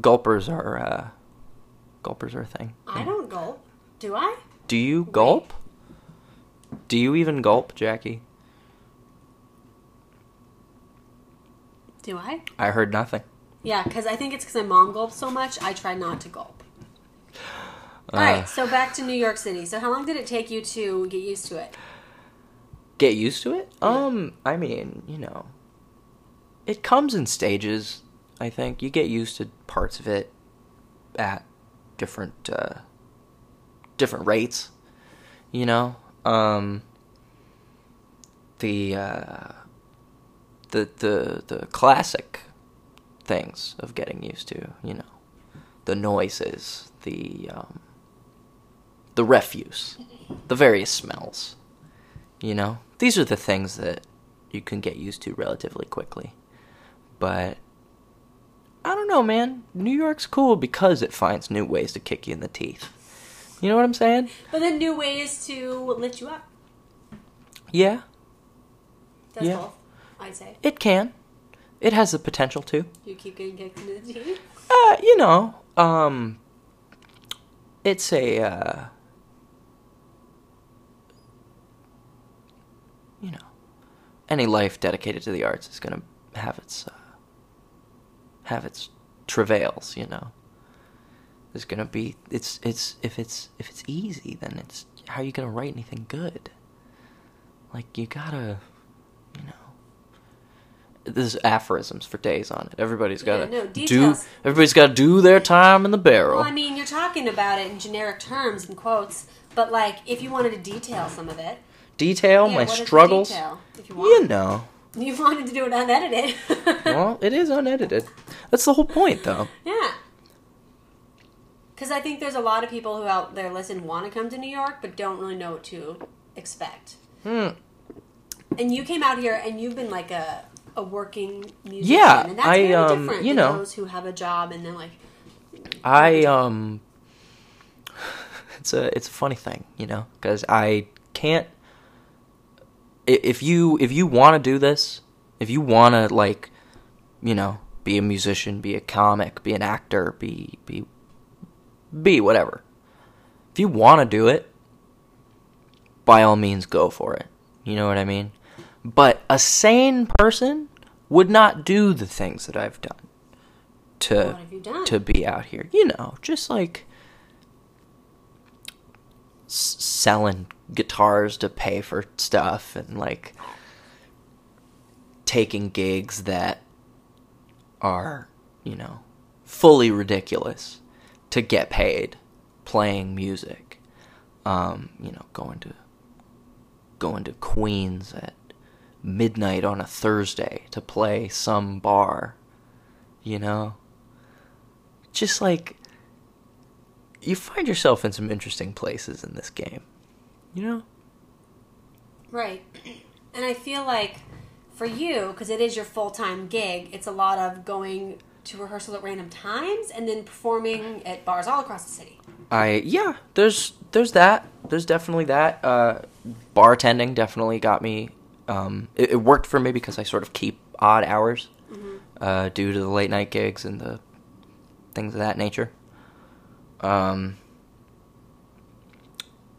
Speaker 2: gulpers are, uh, gulpers are a thing.
Speaker 1: I don't gulp. Do I?
Speaker 2: Do you gulp? Wait. Do you even gulp, Jackie?
Speaker 1: Do I?
Speaker 2: I heard nothing.
Speaker 1: Yeah, because I think it's because my mom gulps so much. I try not to gulp. All
Speaker 2: Uh.
Speaker 1: right, so back to New York City. So how long did it take you to get used to it?
Speaker 2: Get used to it? Um, I mean, you know, it comes in stages. I think you get used to parts of it at different uh, different rates. You know, um, the uh, the the the classic things of getting used to. You know, the noises, the um, the refuse, the various smells. You know, these are the things that you can get used to relatively quickly. But I don't know, man. New York's cool because it finds new ways to kick you in the teeth. You know what I'm saying?
Speaker 1: But then new ways to lift you up.
Speaker 2: Yeah,
Speaker 1: That's
Speaker 2: Yeah.
Speaker 1: both, I'd say.
Speaker 2: it can. It has the potential to.
Speaker 1: You keep getting kicked in the teeth.
Speaker 2: Uh, you know, um, it's a, uh, you know, any life dedicated to the arts is gonna have its, uh, have its travails. You know, there's gonna be it's it's if it's if it's easy, then it's how are you gonna write anything good? Like you gotta. There's aphorisms for days on it. Everybody's
Speaker 1: Yeah,
Speaker 2: gotta
Speaker 1: no,
Speaker 2: do. Everybody's gotta do their time in the barrel.
Speaker 1: Well, I mean, you're talking about it in generic terms and quotes, but like, if you wanted to detail some of it,
Speaker 2: detail
Speaker 1: yeah,
Speaker 2: my struggles.
Speaker 1: detail, if you
Speaker 2: You know.
Speaker 1: You wanted to do it unedited.
Speaker 2: well, it is unedited. That's the whole point, though.
Speaker 1: yeah. Because I think there's a lot of people who out there listen want to come to New York, but don't really know what to expect.
Speaker 2: Hmm.
Speaker 1: And you came out here, and you've been like a a working musician,
Speaker 2: Yeah,
Speaker 1: and that's
Speaker 2: I,
Speaker 1: very
Speaker 2: um,
Speaker 1: different
Speaker 2: you know.
Speaker 1: those who have a job and then like
Speaker 2: I um. It's a it's a funny thing, you know, because I can't. If you if you want to do this, if you want to like, you know, be a musician, be a comic, be an actor, be be be whatever. If you want to do it, by all means go for it. You know what I mean? But a sane person would not do the things that I've done to
Speaker 1: What have you done?
Speaker 2: to be out here. You know, just like s- selling guitars to pay for stuff and like taking gigs that are, you know, fully ridiculous to get paid playing music. Um, you know, going to going to Queens at midnight on a Thursday to play some bar, you know? Just like you find yourself in some interesting places in this game. You know?
Speaker 1: Right. And I feel like for you, because it is your full time gig, it's a lot of going to rehearsal at random times and then performing at bars all across the city.
Speaker 2: I yeah, there's there's that. There's definitely that. Uh, bartending definitely got me. Um, it, it worked for me because I sort of keep odd hours uh, due to the late night gigs and the things of that nature. Um,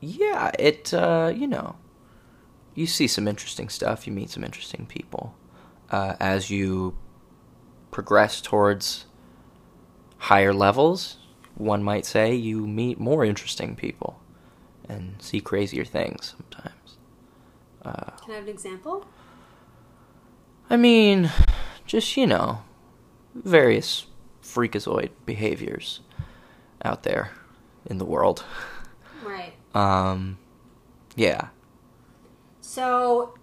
Speaker 2: yeah, it uh, you know, you see some interesting stuff. You meet some interesting people uh, as you progress towards higher levels. One might say you meet more interesting people and see crazier things sometimes. Uh,
Speaker 1: Can I have an example?
Speaker 2: I mean, just you know, various freakazoid behaviors out there in the world.
Speaker 1: Right.
Speaker 2: Um, yeah.
Speaker 1: So,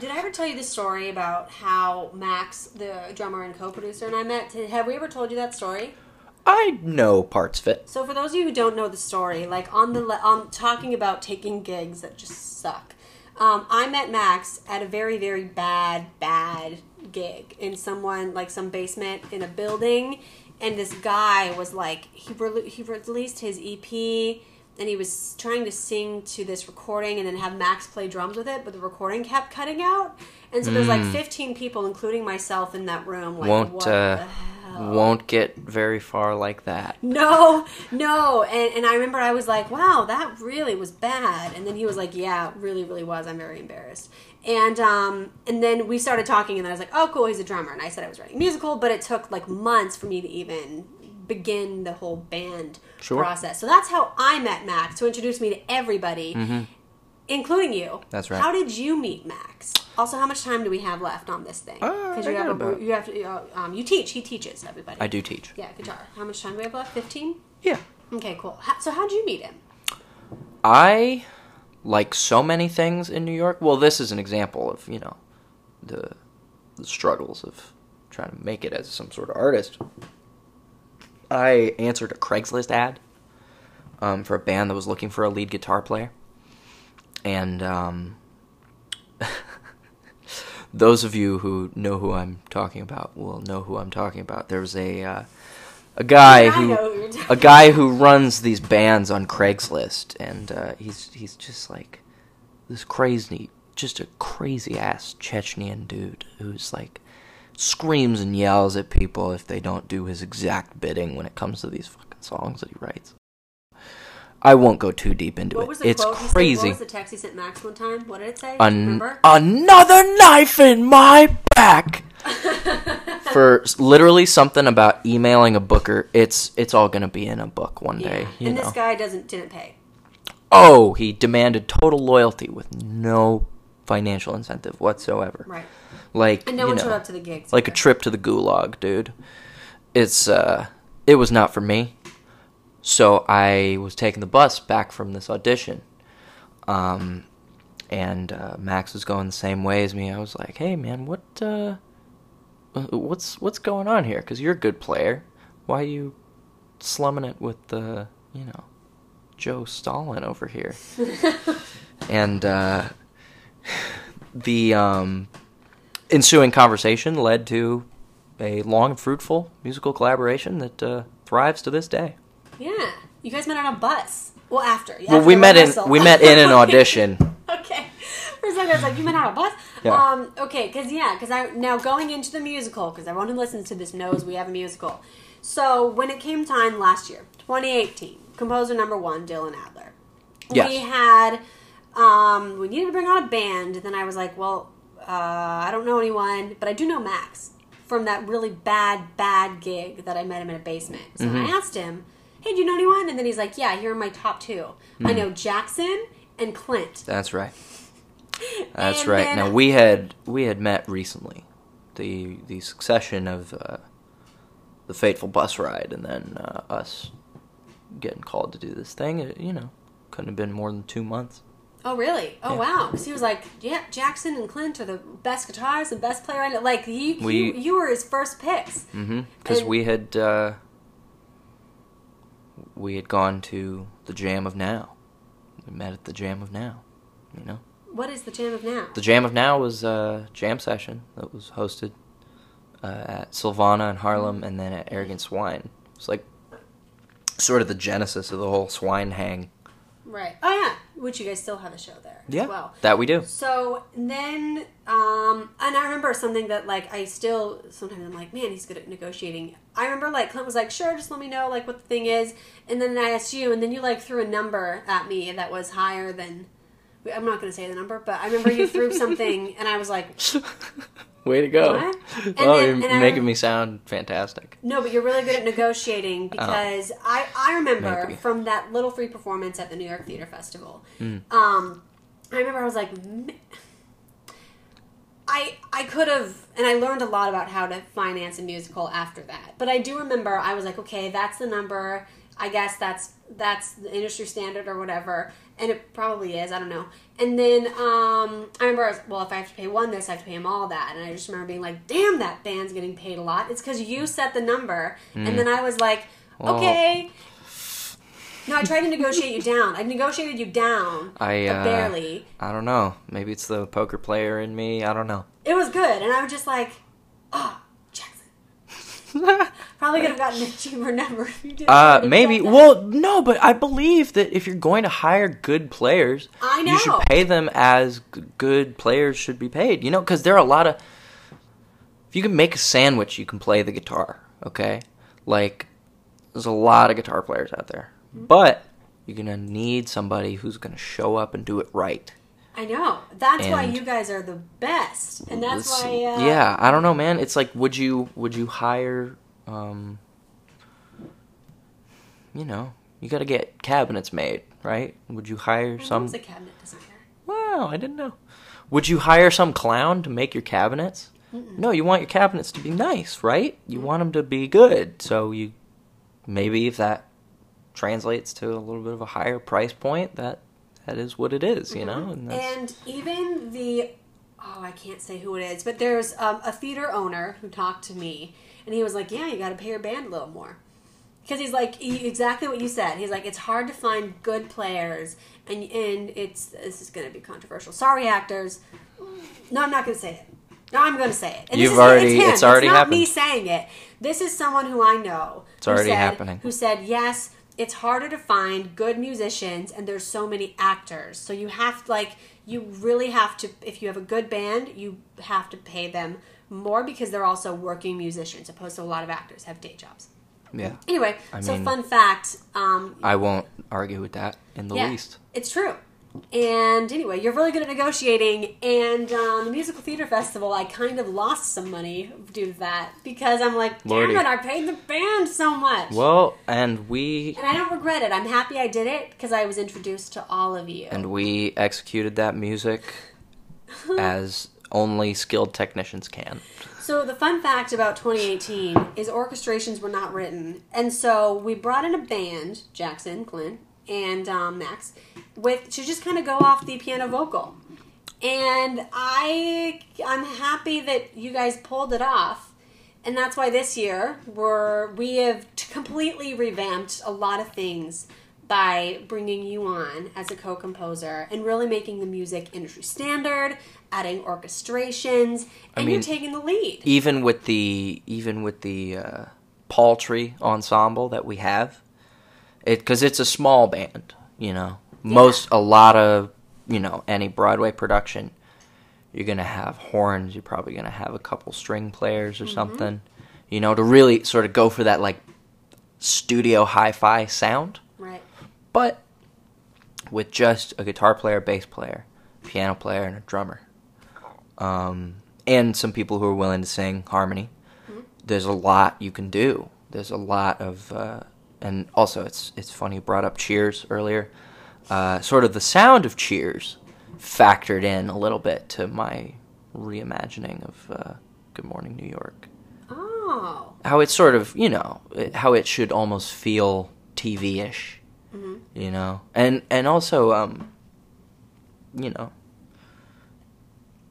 Speaker 1: did I ever tell you the story about how Max, the drummer and co producer, and I met? Have we ever told you that story?
Speaker 2: I know parts of it.
Speaker 1: So for those of you who don't know the story, like on the le- on talking about taking gigs that just suck, um, I met Max at a very very bad bad gig in someone like some basement in a building, and this guy was like he re- he released his EP. And he was trying to sing to this recording and then have Max play drums with it, but the recording kept cutting out. And so there's like 15 people, including myself, in that room. Like,
Speaker 2: Won't,
Speaker 1: what
Speaker 2: uh,
Speaker 1: the hell?
Speaker 2: Won't get very far like that.
Speaker 1: No, no. And, and I remember I was like, wow, that really was bad. And then he was like, yeah, really, really was. I'm very embarrassed. And um, and then we started talking, and I was like, oh, cool, he's a drummer. And I said I was writing musical, but it took like months for me to even begin the whole band
Speaker 2: Sure.
Speaker 1: process. So that's how I met Max to introduce me to everybody, including you.
Speaker 2: That's right.
Speaker 1: How did you meet Max? Also, how much time do we have left on this thing?
Speaker 2: Uh,
Speaker 1: Because
Speaker 2: I
Speaker 1: you have a, you have to, uh, um, you teach. He teaches everybody.
Speaker 2: I do teach.
Speaker 1: Yeah, guitar. How much time do we have left? Fifteen.
Speaker 2: Yeah.
Speaker 1: Okay, cool. How, so how'd you meet him?
Speaker 2: I like so many things in New York. Well, this is an example of you know the the struggles of trying to make it as some sort of artist. I answered a Craigslist ad um, for a band that was looking for a lead guitar player, and um, those of you who know who I'm talking about will know who I'm talking about. There was a uh, a guy who
Speaker 1: who
Speaker 2: a guy who runs these bands on Craigslist, and uh, he's he's just like this crazy, just a crazy ass Chechnyan dude who's like screams and yells at people if they don't do his exact bidding when it comes to these fucking songs that he writes. I won't go too deep into
Speaker 1: What
Speaker 2: it.
Speaker 1: was the
Speaker 2: It's
Speaker 1: he said?
Speaker 2: crazy.
Speaker 1: What was the text he sent Max one time? What did it say?
Speaker 2: An-
Speaker 1: Remember?
Speaker 2: another knife in my back. For literally something about emailing a booker, it's it's all gonna be in a book one
Speaker 1: yeah.
Speaker 2: day. You
Speaker 1: and
Speaker 2: know.
Speaker 1: this guy doesn't didn't pay.
Speaker 2: oh, he demanded total loyalty with no financial incentive whatsoever.
Speaker 1: Right.
Speaker 2: Like
Speaker 1: And no
Speaker 2: you
Speaker 1: one
Speaker 2: know,
Speaker 1: showed up to the gigs.
Speaker 2: like a trip to the gulag, dude. It's uh, it was not for me. So I was taking the bus back from this audition, um, and uh, Max was going the same way as me. I was like, "Hey, man, what uh, what's what's going on here? Because you're a good player. Why are you slumming it with the you know Joe Stalin over here?" and uh, the um, ensuing conversation led to a long and fruitful musical collaboration that uh, thrives to this day.
Speaker 1: Yeah. You guys met on a bus. Well, after.
Speaker 2: Well,
Speaker 1: after
Speaker 2: we met in we met in an audition.
Speaker 1: okay. For a second, I was like, "You met on a bus."
Speaker 2: Yeah.
Speaker 1: Um. Okay. Because yeah. Because I now going into the musical because everyone who listens to this knows we have a musical. So when it came time last year, 2018, composer number one, Dylan Adler.
Speaker 2: Yes.
Speaker 1: We had. Um. We needed to bring on a band. And then I was like, "Well, uh, I don't know anyone, but I do know Max from that really bad, bad gig that I met him in a basement." So
Speaker 2: Mm-hmm.
Speaker 1: I asked him, "Hey, do you know anyone?" And then he's like, "Yeah, here are my top two. I
Speaker 2: Mm.
Speaker 1: know Jackson and Clint."
Speaker 2: That's right. That's
Speaker 1: And
Speaker 2: right.
Speaker 1: then-
Speaker 2: Now we had we had met recently. The the succession of uh, the fateful bus ride, and then uh, us getting called to do this thing. It, you know, couldn't have been more than two months.
Speaker 1: Oh, really? Oh,
Speaker 2: Yeah.
Speaker 1: wow. Because he was like, yeah, Jackson and Clint are the best guitarists and best player I know. Like, you,
Speaker 2: We-
Speaker 1: you, you were his first picks.
Speaker 2: Mm
Speaker 1: hmm.
Speaker 2: Because we had uh, we had gone to the Jam of Now. We met at the Jam of Now. You know,
Speaker 1: What is the Jam of Now?
Speaker 2: the Jam of Now was a jam session that was hosted uh, at Silvana in Harlem, and then at Arrogant Swine. It's like sort of the genesis of the whole swine hang.
Speaker 1: Right. Oh, yeah. Which you guys still have a show there
Speaker 2: Yeah,
Speaker 1: as well.
Speaker 2: that we do.
Speaker 1: So then, um, and I remember something that like I still sometimes I'm like, man, he's good at negotiating. I remember like Clint was like, sure, just let me know like what the thing is, and then I asked you, and then you like threw a number at me that was higher than. I'm not going to say the number, but I remember you threw something, and I was like,
Speaker 2: Way to go!
Speaker 1: What? And
Speaker 2: oh,
Speaker 1: then-
Speaker 2: you're
Speaker 1: and I-
Speaker 2: making me sound fantastic.
Speaker 1: No, but you're really good at negotiating because I, I remember
Speaker 2: Oh. Maybe.
Speaker 1: from that little free performance at the New York Theater Festival.
Speaker 2: Hmm.
Speaker 1: Um, I remember I was like, I I could have, and I learned a lot about how to finance a musical after that. But I do remember I was like, okay, that's the number. I guess that's that's the industry standard or whatever, and it probably is. I don't know. And then um, I remember, I was, well, if I have to pay one this, I have to pay them all that. And I just remember being like, damn, that band's getting paid a lot. It's because you set the number, and then I was like,
Speaker 2: Hmm.
Speaker 1: Okay. No, I tried to negotiate you down. I negotiated you down,
Speaker 2: I uh,
Speaker 1: barely.
Speaker 2: I don't know. Maybe it's the poker player in me. I don't know.
Speaker 1: It was good, and I was just like, oh. Probably could have gotten a cheaper number if you did.
Speaker 2: Uh, maybe. Well, no, but I believe that if you're going to hire good players,
Speaker 1: I know.
Speaker 2: you should pay them as g- good players should be paid. You know, because there are a lot of. If you can make a sandwich, you can play the guitar. Okay? Like, there's a lot of guitar players out there. But you're going to need somebody who's going to show up and do it right.
Speaker 1: I know. That's why you guys are the best, and that's why. Uh,
Speaker 2: yeah, I don't know, man. It's like, would you would you hire, um, you know, you got to get cabinets made, right? Would you hire some?
Speaker 1: Some a cabinet designer.
Speaker 2: Wow, I didn't know. Would you hire some clown to make your cabinets? No, you want your cabinets to be nice, right? You want them to be good. So you maybe if that translates to a little bit of a higher price point, that that is what it is, you know. And
Speaker 1: And even the oh, I can't say who it is, but there's um, a theater owner who talked to me, and he was like, "Yeah, you got to pay your band a little more." Because he's like he, exactly what you said. He's like it's hard to find good players, and and it's this is going to be controversial. Sorry, actors. No, I'm not going to say it. No, I'm going to say it. And
Speaker 2: You've
Speaker 1: this is,
Speaker 2: already-
Speaker 1: him.
Speaker 2: it's already
Speaker 1: not me saying it. This is someone who I know.
Speaker 2: It's already
Speaker 1: said-
Speaker 2: happening.
Speaker 1: Who said yes? It's harder to find good musicians, and there's so many actors. So you have like you really have to. If you have a good band, you have to pay them more because they're also working musicians, opposed to a lot of actors have day jobs.
Speaker 2: yeah,
Speaker 1: Anyway,
Speaker 2: I
Speaker 1: so
Speaker 2: mean-
Speaker 1: fun fact. Um,
Speaker 2: I won't argue with that in the
Speaker 1: yeah,
Speaker 2: least.
Speaker 1: It's true. And anyway, you're really good at negotiating. And um, the musical theater festival, I kind of lost some money due to that because I'm like, damn
Speaker 2: Lordy.
Speaker 1: it, I paid the band so much.
Speaker 2: Well, and we
Speaker 1: and I don't regret it. I'm happy I did it because I was introduced to all of you.
Speaker 2: and we executed that music as only skilled technicians can.
Speaker 1: So the fun fact about 2018 is orchestrations were not written, and so we brought in a band, Jackson, Clint, and um, Max, with to just kind of go off the piano vocal. And I, I'm happy that you guys pulled it off, and that's why this year we're we have completely revamped a lot of things by bringing you on as a co-composer and really making the music industry standard, adding orchestrations, and you're taking the lead.
Speaker 2: even with the even with the uh, paltry ensemble that we have, it because it's a small band, you know. Most a lot of you know any Broadway production, you're gonna have horns. You're probably gonna have a couple string players or something, you know, to really sort of go for that like studio hi-fi sound.
Speaker 1: Right.
Speaker 2: But with just a guitar player, bass player, piano player, and a drummer, um, and some people who are willing to sing harmony, there's a lot you can do. There's a lot of, uh, and also it's it's funny you brought up Cheers earlier. Uh, sort of the sound of Cheers factored in a little bit to my reimagining of uh, Good Morning New York
Speaker 1: Oh.
Speaker 2: how it's sort of you know it- how it should almost feel TV-ish, you know, and and also um, you know,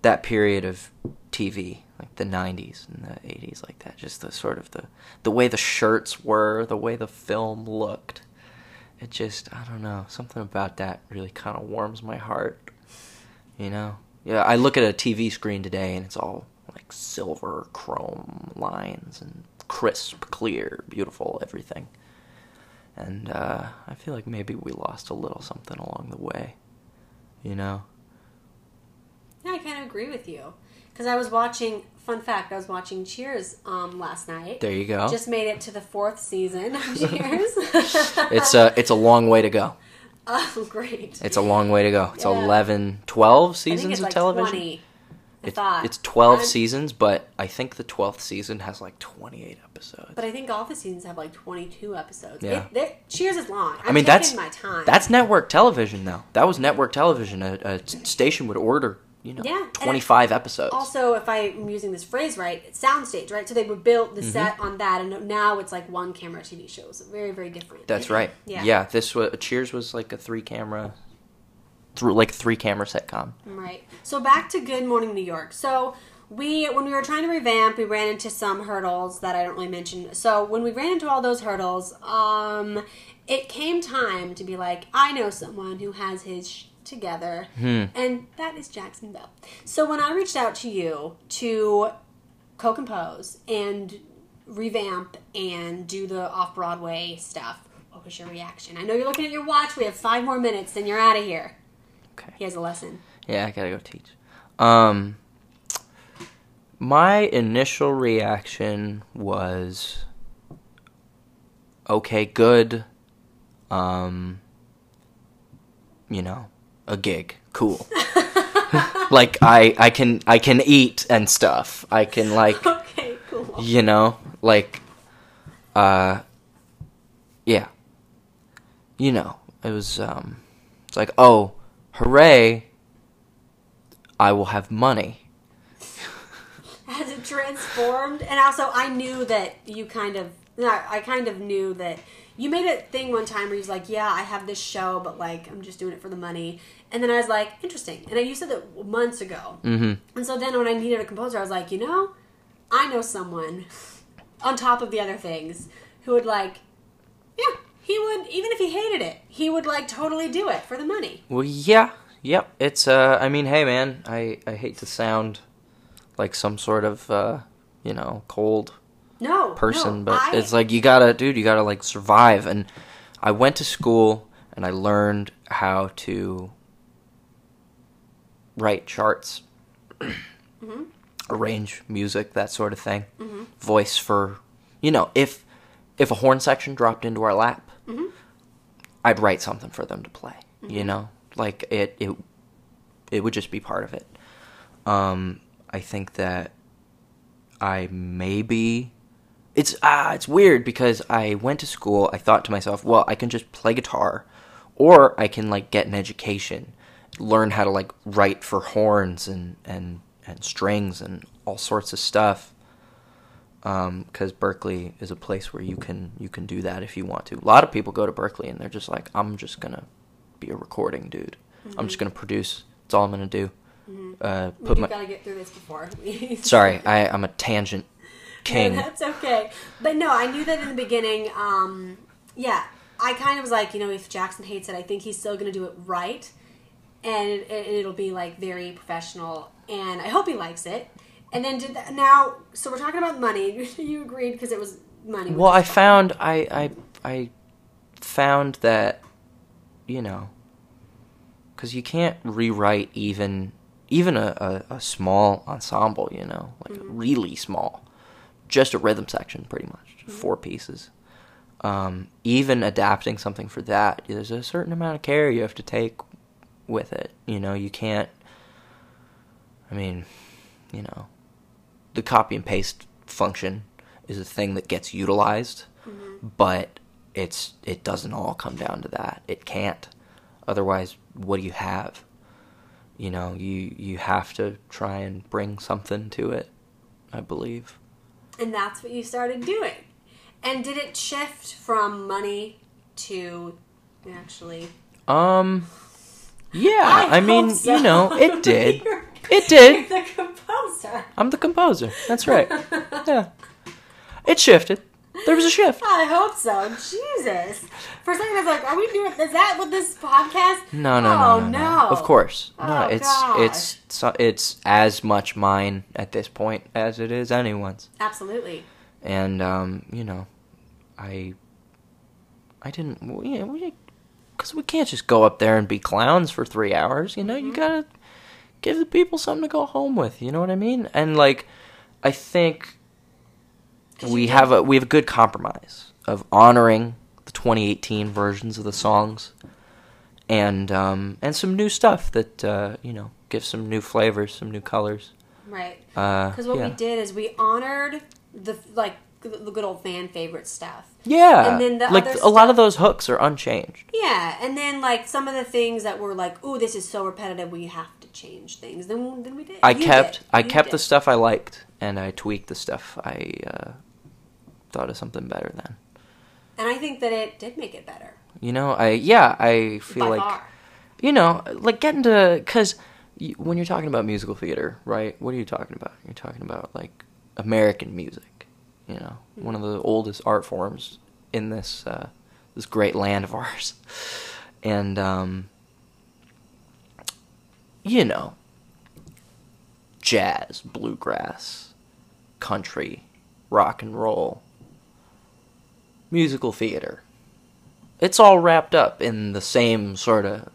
Speaker 2: that period of TV like the '90s and the '80s like that, just the sort of the the way the shirts were, the way the film looked, it just I don't know something about that really kind of warms my heart, you know. Yeah, I look at a TV screen today and it's all like silver chrome lines and crisp, clear, beautiful everything. And uh, I feel like maybe we lost a little something along the way, you know.
Speaker 1: Yeah, I kind of agree with you. Because I was watching, fun fact, I was watching Cheers um, last night.
Speaker 2: There you go.
Speaker 1: Just made it to the fourth season of Cheers.
Speaker 2: It's a it's a long way to go.
Speaker 1: oh, great.
Speaker 2: It's a long way to go. It's
Speaker 1: Yeah.
Speaker 2: 11, 12
Speaker 1: I
Speaker 2: seasons of
Speaker 1: like
Speaker 2: television.
Speaker 1: 20. I
Speaker 2: It-
Speaker 1: thought.
Speaker 2: it's 12
Speaker 1: I'm-
Speaker 2: seasons, but I think the 12th season has like 28 episodes.
Speaker 1: But I think all the seasons have like 22 episodes.
Speaker 2: Yeah.
Speaker 1: It, they're- Cheers is long. I'm
Speaker 2: I mean, that's
Speaker 1: my time.
Speaker 2: that's network television, though. That was network television. A station would order, you know,
Speaker 1: Yeah, and
Speaker 2: 25 episodes.
Speaker 1: also, if I'm using this phrase right, it's soundstage, right? So they would build the
Speaker 2: Mm-hmm.
Speaker 1: set on that, and now it's like one camera TV shows. Very, very different.
Speaker 2: That's right.
Speaker 1: Yeah.
Speaker 2: Yeah. This was Cheers was like a three camera, through like three camera sitcom.
Speaker 1: Right. So back to Good Morning New York. So we, when we were trying to revamp, we ran into some hurdles that I don't really mention. So when we ran into all those hurdles, um, it came time to be like, I know someone who has his together, and that is Jackson Bell. So when I reached out to you to co-compose and revamp and do the off-Broadway stuff, what was your reaction? I know you're looking at your watch. We have five more minutes, and you're out of here.
Speaker 2: Okay.
Speaker 1: He has a lesson.
Speaker 2: Yeah, I gotta go teach. Um, my initial reaction was okay, good. Um, you know, a gig, cool. like I, I can, I can eat and stuff. I can like,
Speaker 1: Okay, cool.
Speaker 2: you know, like, uh, yeah. You know, it was, um, it's like, oh, hooray! I will have money.
Speaker 1: Has it transformed? And also, I knew that you kind of, I kind of knew that you made a thing one time where you was like, yeah, I have this show, but like, I'm just doing it for the money. And then I was like, interesting. And I, you said that months ago.
Speaker 2: Mm-hmm.
Speaker 1: And so then when I needed a composer, I was like, you know, I know someone on top of the other things who would like, yeah, he would, even if he hated it, he would like totally do it for the money.
Speaker 2: Well, yeah, yep. It's uh, I mean, hey, man, I I hate to sound like some sort of uh, you know, cold
Speaker 1: No.
Speaker 2: person,
Speaker 1: no,
Speaker 2: but
Speaker 1: I-
Speaker 2: it's like you gotta, dude, you gotta like survive. And I went to school and I learned how to write charts,
Speaker 1: Mm-hmm.
Speaker 2: arrange music, that sort of thing, voice for, you know, if if a horn section dropped into our lap,
Speaker 1: Mm-hmm.
Speaker 2: I'd write something for them to play. You know, like it it it would just be part of it. Um, I think that I maybe it's ah it's weird because I went to school. I thought to myself, well, I can just play guitar, or I can like get an education, learn how to like write for horns and and and strings and all sorts of stuff. Because Berklee is a place where you can you can do that if you want to. A lot of people go to Berklee and they're just like, I'm just gonna be a recording dude. I'm just gonna produce. That's all I'm gonna do. Uh,
Speaker 1: we
Speaker 2: put
Speaker 1: do
Speaker 2: my
Speaker 1: gotta get through this before.
Speaker 2: sorry, I, I'm a tangent king.
Speaker 1: No, that's okay. But no, I knew that in the beginning. Um, yeah, I kind of was like, you know, if Jackson hates it, I think he's still going to do it right, and it, it, it'll be like very professional. And I hope he likes it. And then did that, now, so we're talking about money. you agreed because it was money.
Speaker 2: Well, I found I I I found that you know because you can't rewrite even even a, a, a small ensemble, you know, like really small, just a rhythm section, pretty much, four pieces. Um, even adapting something for that, there's a certain amount of care you have to take with it. You know, you can't. I mean, you know, the copy and paste function is a thing that gets utilized, but it's it doesn't all come down to that. It can't. Otherwise, what do you have? You know, you you have to try and bring something to it. I believe.
Speaker 1: And that's what you started doing. And did it shift from money to actually?
Speaker 2: Um. Yeah, I,
Speaker 1: hope
Speaker 2: mean,
Speaker 1: so.
Speaker 2: you know, it did. It did.
Speaker 1: You're the composer.
Speaker 2: I'm the composer. That's right. Yeah. It shifted. There was a shift.
Speaker 1: I hope so. Jesus. For a second, I was like, "Are we doing? Is that what this podcast?"
Speaker 2: No, no,
Speaker 1: oh,
Speaker 2: no, no, no. Of course. No,
Speaker 1: Oh,
Speaker 2: it's
Speaker 1: gosh.
Speaker 2: it's so, it's as much mine at this point as it is anyone's.
Speaker 1: Absolutely.
Speaker 2: And um, you know, I I didn't we we cuz we can't just go up there and be clowns for 3 hours, you know? You got to give the people something to go home with, you know what I mean? And like I think we have a we have a good compromise of honoring the 2018 versions of the songs and um, and some new stuff that uh, you know gives some new flavors, some new colors.
Speaker 1: Right.
Speaker 2: Uh,
Speaker 1: Because what
Speaker 2: yeah.
Speaker 1: we did is we honored the like the good old fan favorite stuff.
Speaker 2: Yeah,
Speaker 1: And then the
Speaker 2: like
Speaker 1: other
Speaker 2: a lot of those hooks are unchanged.
Speaker 1: Yeah, and then like some of the things that were like, "Ooh, this is so repetitive. We have to change things." Then then we did.
Speaker 2: I
Speaker 1: You
Speaker 2: kept
Speaker 1: did.
Speaker 2: I
Speaker 1: You
Speaker 2: kept the stuff I liked, and I tweaked the stuff I uh, thought of something better than.
Speaker 1: and I think that it did make it better.
Speaker 2: You know, I yeah, I feel
Speaker 1: by
Speaker 2: like
Speaker 1: far.
Speaker 2: you know, like getting to because when you're talking about musical theater, right? What are you talking about? You're talking about like American music, you know, one of the oldest art forms in this uh, this great land of ours, and um, you know, jazz, bluegrass, country, rock and roll, musical theater. It's all wrapped up in the same sort of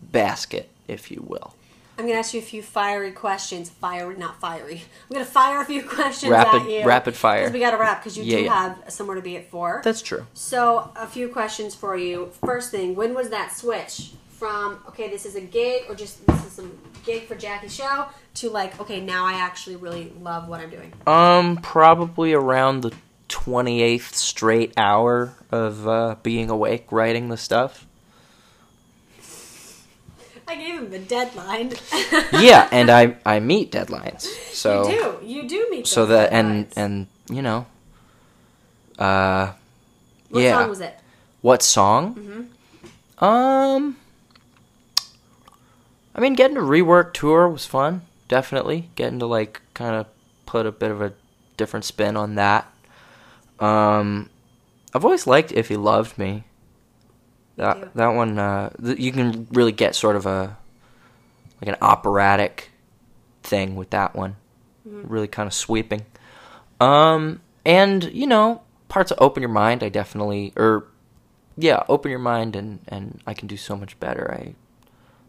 Speaker 2: basket, if you will.
Speaker 1: I'm gonna ask you a few fiery questions. Fiery, not fiery. I'm gonna fire a few questions
Speaker 2: Rapid-
Speaker 1: at you.
Speaker 2: rapid fire.
Speaker 1: Because we got to wrap. Because you
Speaker 2: Yeah,
Speaker 1: do
Speaker 2: yeah.
Speaker 1: have somewhere to be at four.
Speaker 2: That's true.
Speaker 1: So, a few questions for you. First thing, when was that switch from okay, this is a gig, or just this is some gig for Jackie's show, to like okay, now I actually really love what I'm doing?
Speaker 2: Um, probably around the 28th straight hour of uh, being awake writing the stuff.
Speaker 1: I gave him the deadline.
Speaker 2: yeah, and I I meet deadlines. So
Speaker 1: you do, you do meet.
Speaker 2: so that and and you know uh
Speaker 1: what
Speaker 2: yeah.
Speaker 1: song was it?
Speaker 2: what song?
Speaker 1: Mm-hmm.
Speaker 2: Um I mean getting to rework tour was fun, definitely. Getting to like kind of put a bit of a different spin on that. Um I've always liked If He Loved Me. That
Speaker 1: Yeah.
Speaker 2: that one uh th- you can really get sort of a like an operatic thing with that one. Really kind of sweeping. Um and you know, parts of Open Your Mind I definitely or yeah, open your mind and and I can do so much better. I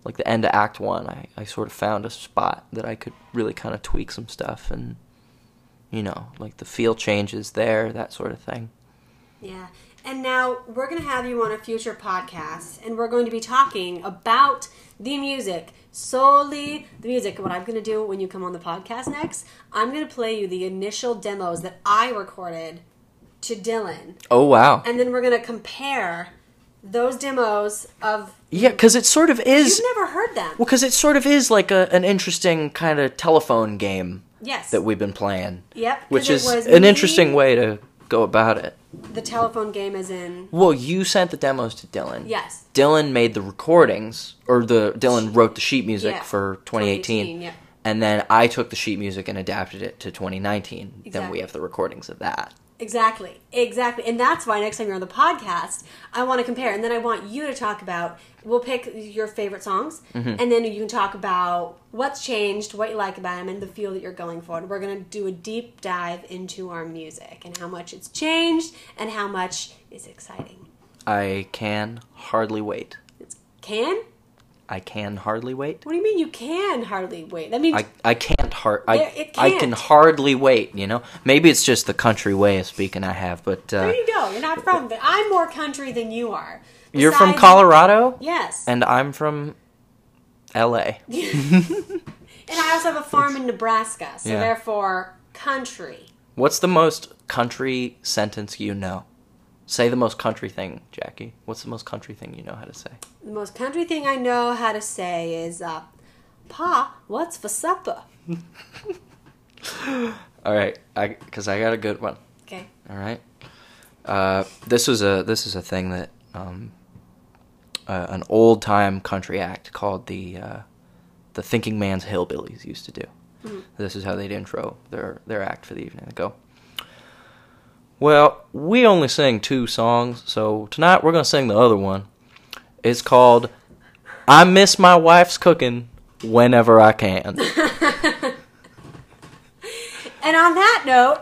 Speaker 2: like the end of act 1, I I sort of found a spot that I could really kind of tweak some stuff and you know, like the feel changes there, that sort of thing.
Speaker 1: Yeah. And now we're going to have you on a future podcast, and we're going to be talking about the music, solely the music. And what I'm going to do when you come on the podcast next, I'm going to play you the initial demos that I recorded to Dylan,
Speaker 2: Oh wow.
Speaker 1: and then we're going to compare those demos of.
Speaker 2: Yeah, cuz it sort of is
Speaker 1: You've never heard them.
Speaker 2: Well, because it sort of is like a, an interesting kind of telephone game
Speaker 1: Yes.
Speaker 2: that we've been playing.
Speaker 1: Yep.
Speaker 2: Which is an
Speaker 1: me-
Speaker 2: interesting way to go about it.
Speaker 1: The telephone game is in.
Speaker 2: Well, you sent the demos to Dylan.
Speaker 1: Yes.
Speaker 2: Dylan made the recordings, or the Dylan wrote the sheet music
Speaker 1: Yeah.
Speaker 2: for 2018.
Speaker 1: 2018, yeah.
Speaker 2: And then I took the sheet music and adapted it to 2019. Then we have the recordings of that.
Speaker 1: Exactly, exactly, and that's why next time you're on the podcast, I want to compare, and then I want you to talk about. We'll pick your favorite songs,
Speaker 2: Mm-hmm.
Speaker 1: and then you can talk about what's changed, what you like about them, and the feel that you're going for. And we're gonna do a deep dive into our music and how much it's changed and how much is exciting.
Speaker 2: I can hardly wait.
Speaker 1: It's can.
Speaker 2: I can hardly wait.
Speaker 1: What do you mean you can hardly wait? That means
Speaker 2: I, I can't hard I,
Speaker 1: it
Speaker 2: I can hardly wait, you know? Maybe it's just the country way of speaking I have, but uh,
Speaker 1: there you go. You're not from. But I'm more country than you are.
Speaker 2: you're from Colorado
Speaker 1: Yes.
Speaker 2: and I'm from LA.
Speaker 1: And I also have a farm in Nebraska, so
Speaker 2: Yeah.
Speaker 1: therefore country.
Speaker 2: What's the most country sentence you know? Say the most country thing, Jackie. What's the most country thing you know how to say?
Speaker 1: The most country thing I know how to say is, uh, "Pa, what's for supper?"
Speaker 2: All right, I because I got a good one.
Speaker 1: Okay.
Speaker 2: All right. Uh, this was a this is a thing that um, uh, an old time country act called the uh, the Thinking Man's Hillbillies used to do. This is how they'd intro their their act for the evening. They go. Well, we only sing two songs, so tonight we're gonna sing the other one. It's called "I Miss My Wife's Cooking Whenever I Can."
Speaker 1: And on that note,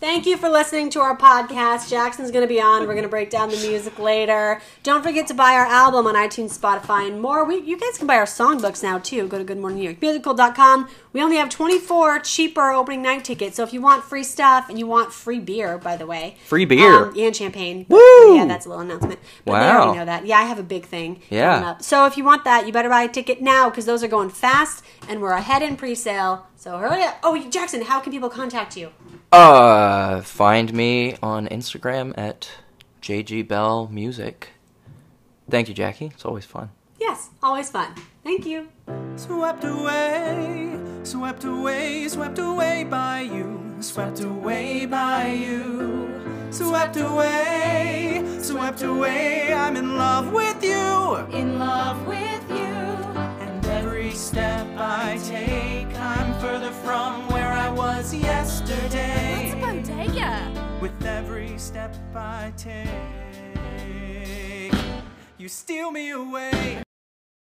Speaker 1: thank you for listening to our podcast. Jackson's going to be on. We're going to break down the music later. Don't forget to buy our album on iTunes, Spotify, and more. We, you guys can buy our songbooks now, too. Go to goodmorningnewyorkmusical.com. We only have 24 cheaper opening night tickets. So if you want free stuff and you want free beer, by the way.
Speaker 2: Free beer.
Speaker 1: Um, and champagne.
Speaker 2: Woo!
Speaker 1: Yeah, that's a little announcement. But they
Speaker 2: Wow.
Speaker 1: already know that. Yeah, I have a big thing.
Speaker 2: Yeah.
Speaker 1: coming up. So if you want that, you better buy a ticket now because those are going fast and we're ahead in pre-sale. So hurry up. Oh, Jackson, how can people contact you?
Speaker 2: Uh, find me on Instagram at JG Bell Music. Thank you, Jackie. It's always fun.
Speaker 1: Yes, always fun. Thank you.
Speaker 3: Swept away, swept away, swept away by you, swept away by you, swept away, swept away. I'm in love with you,
Speaker 4: in love with you.
Speaker 3: and every step I take, I'm further from where I was yesterday.
Speaker 4: What's a bodega?
Speaker 3: With every step I take, you steal me away.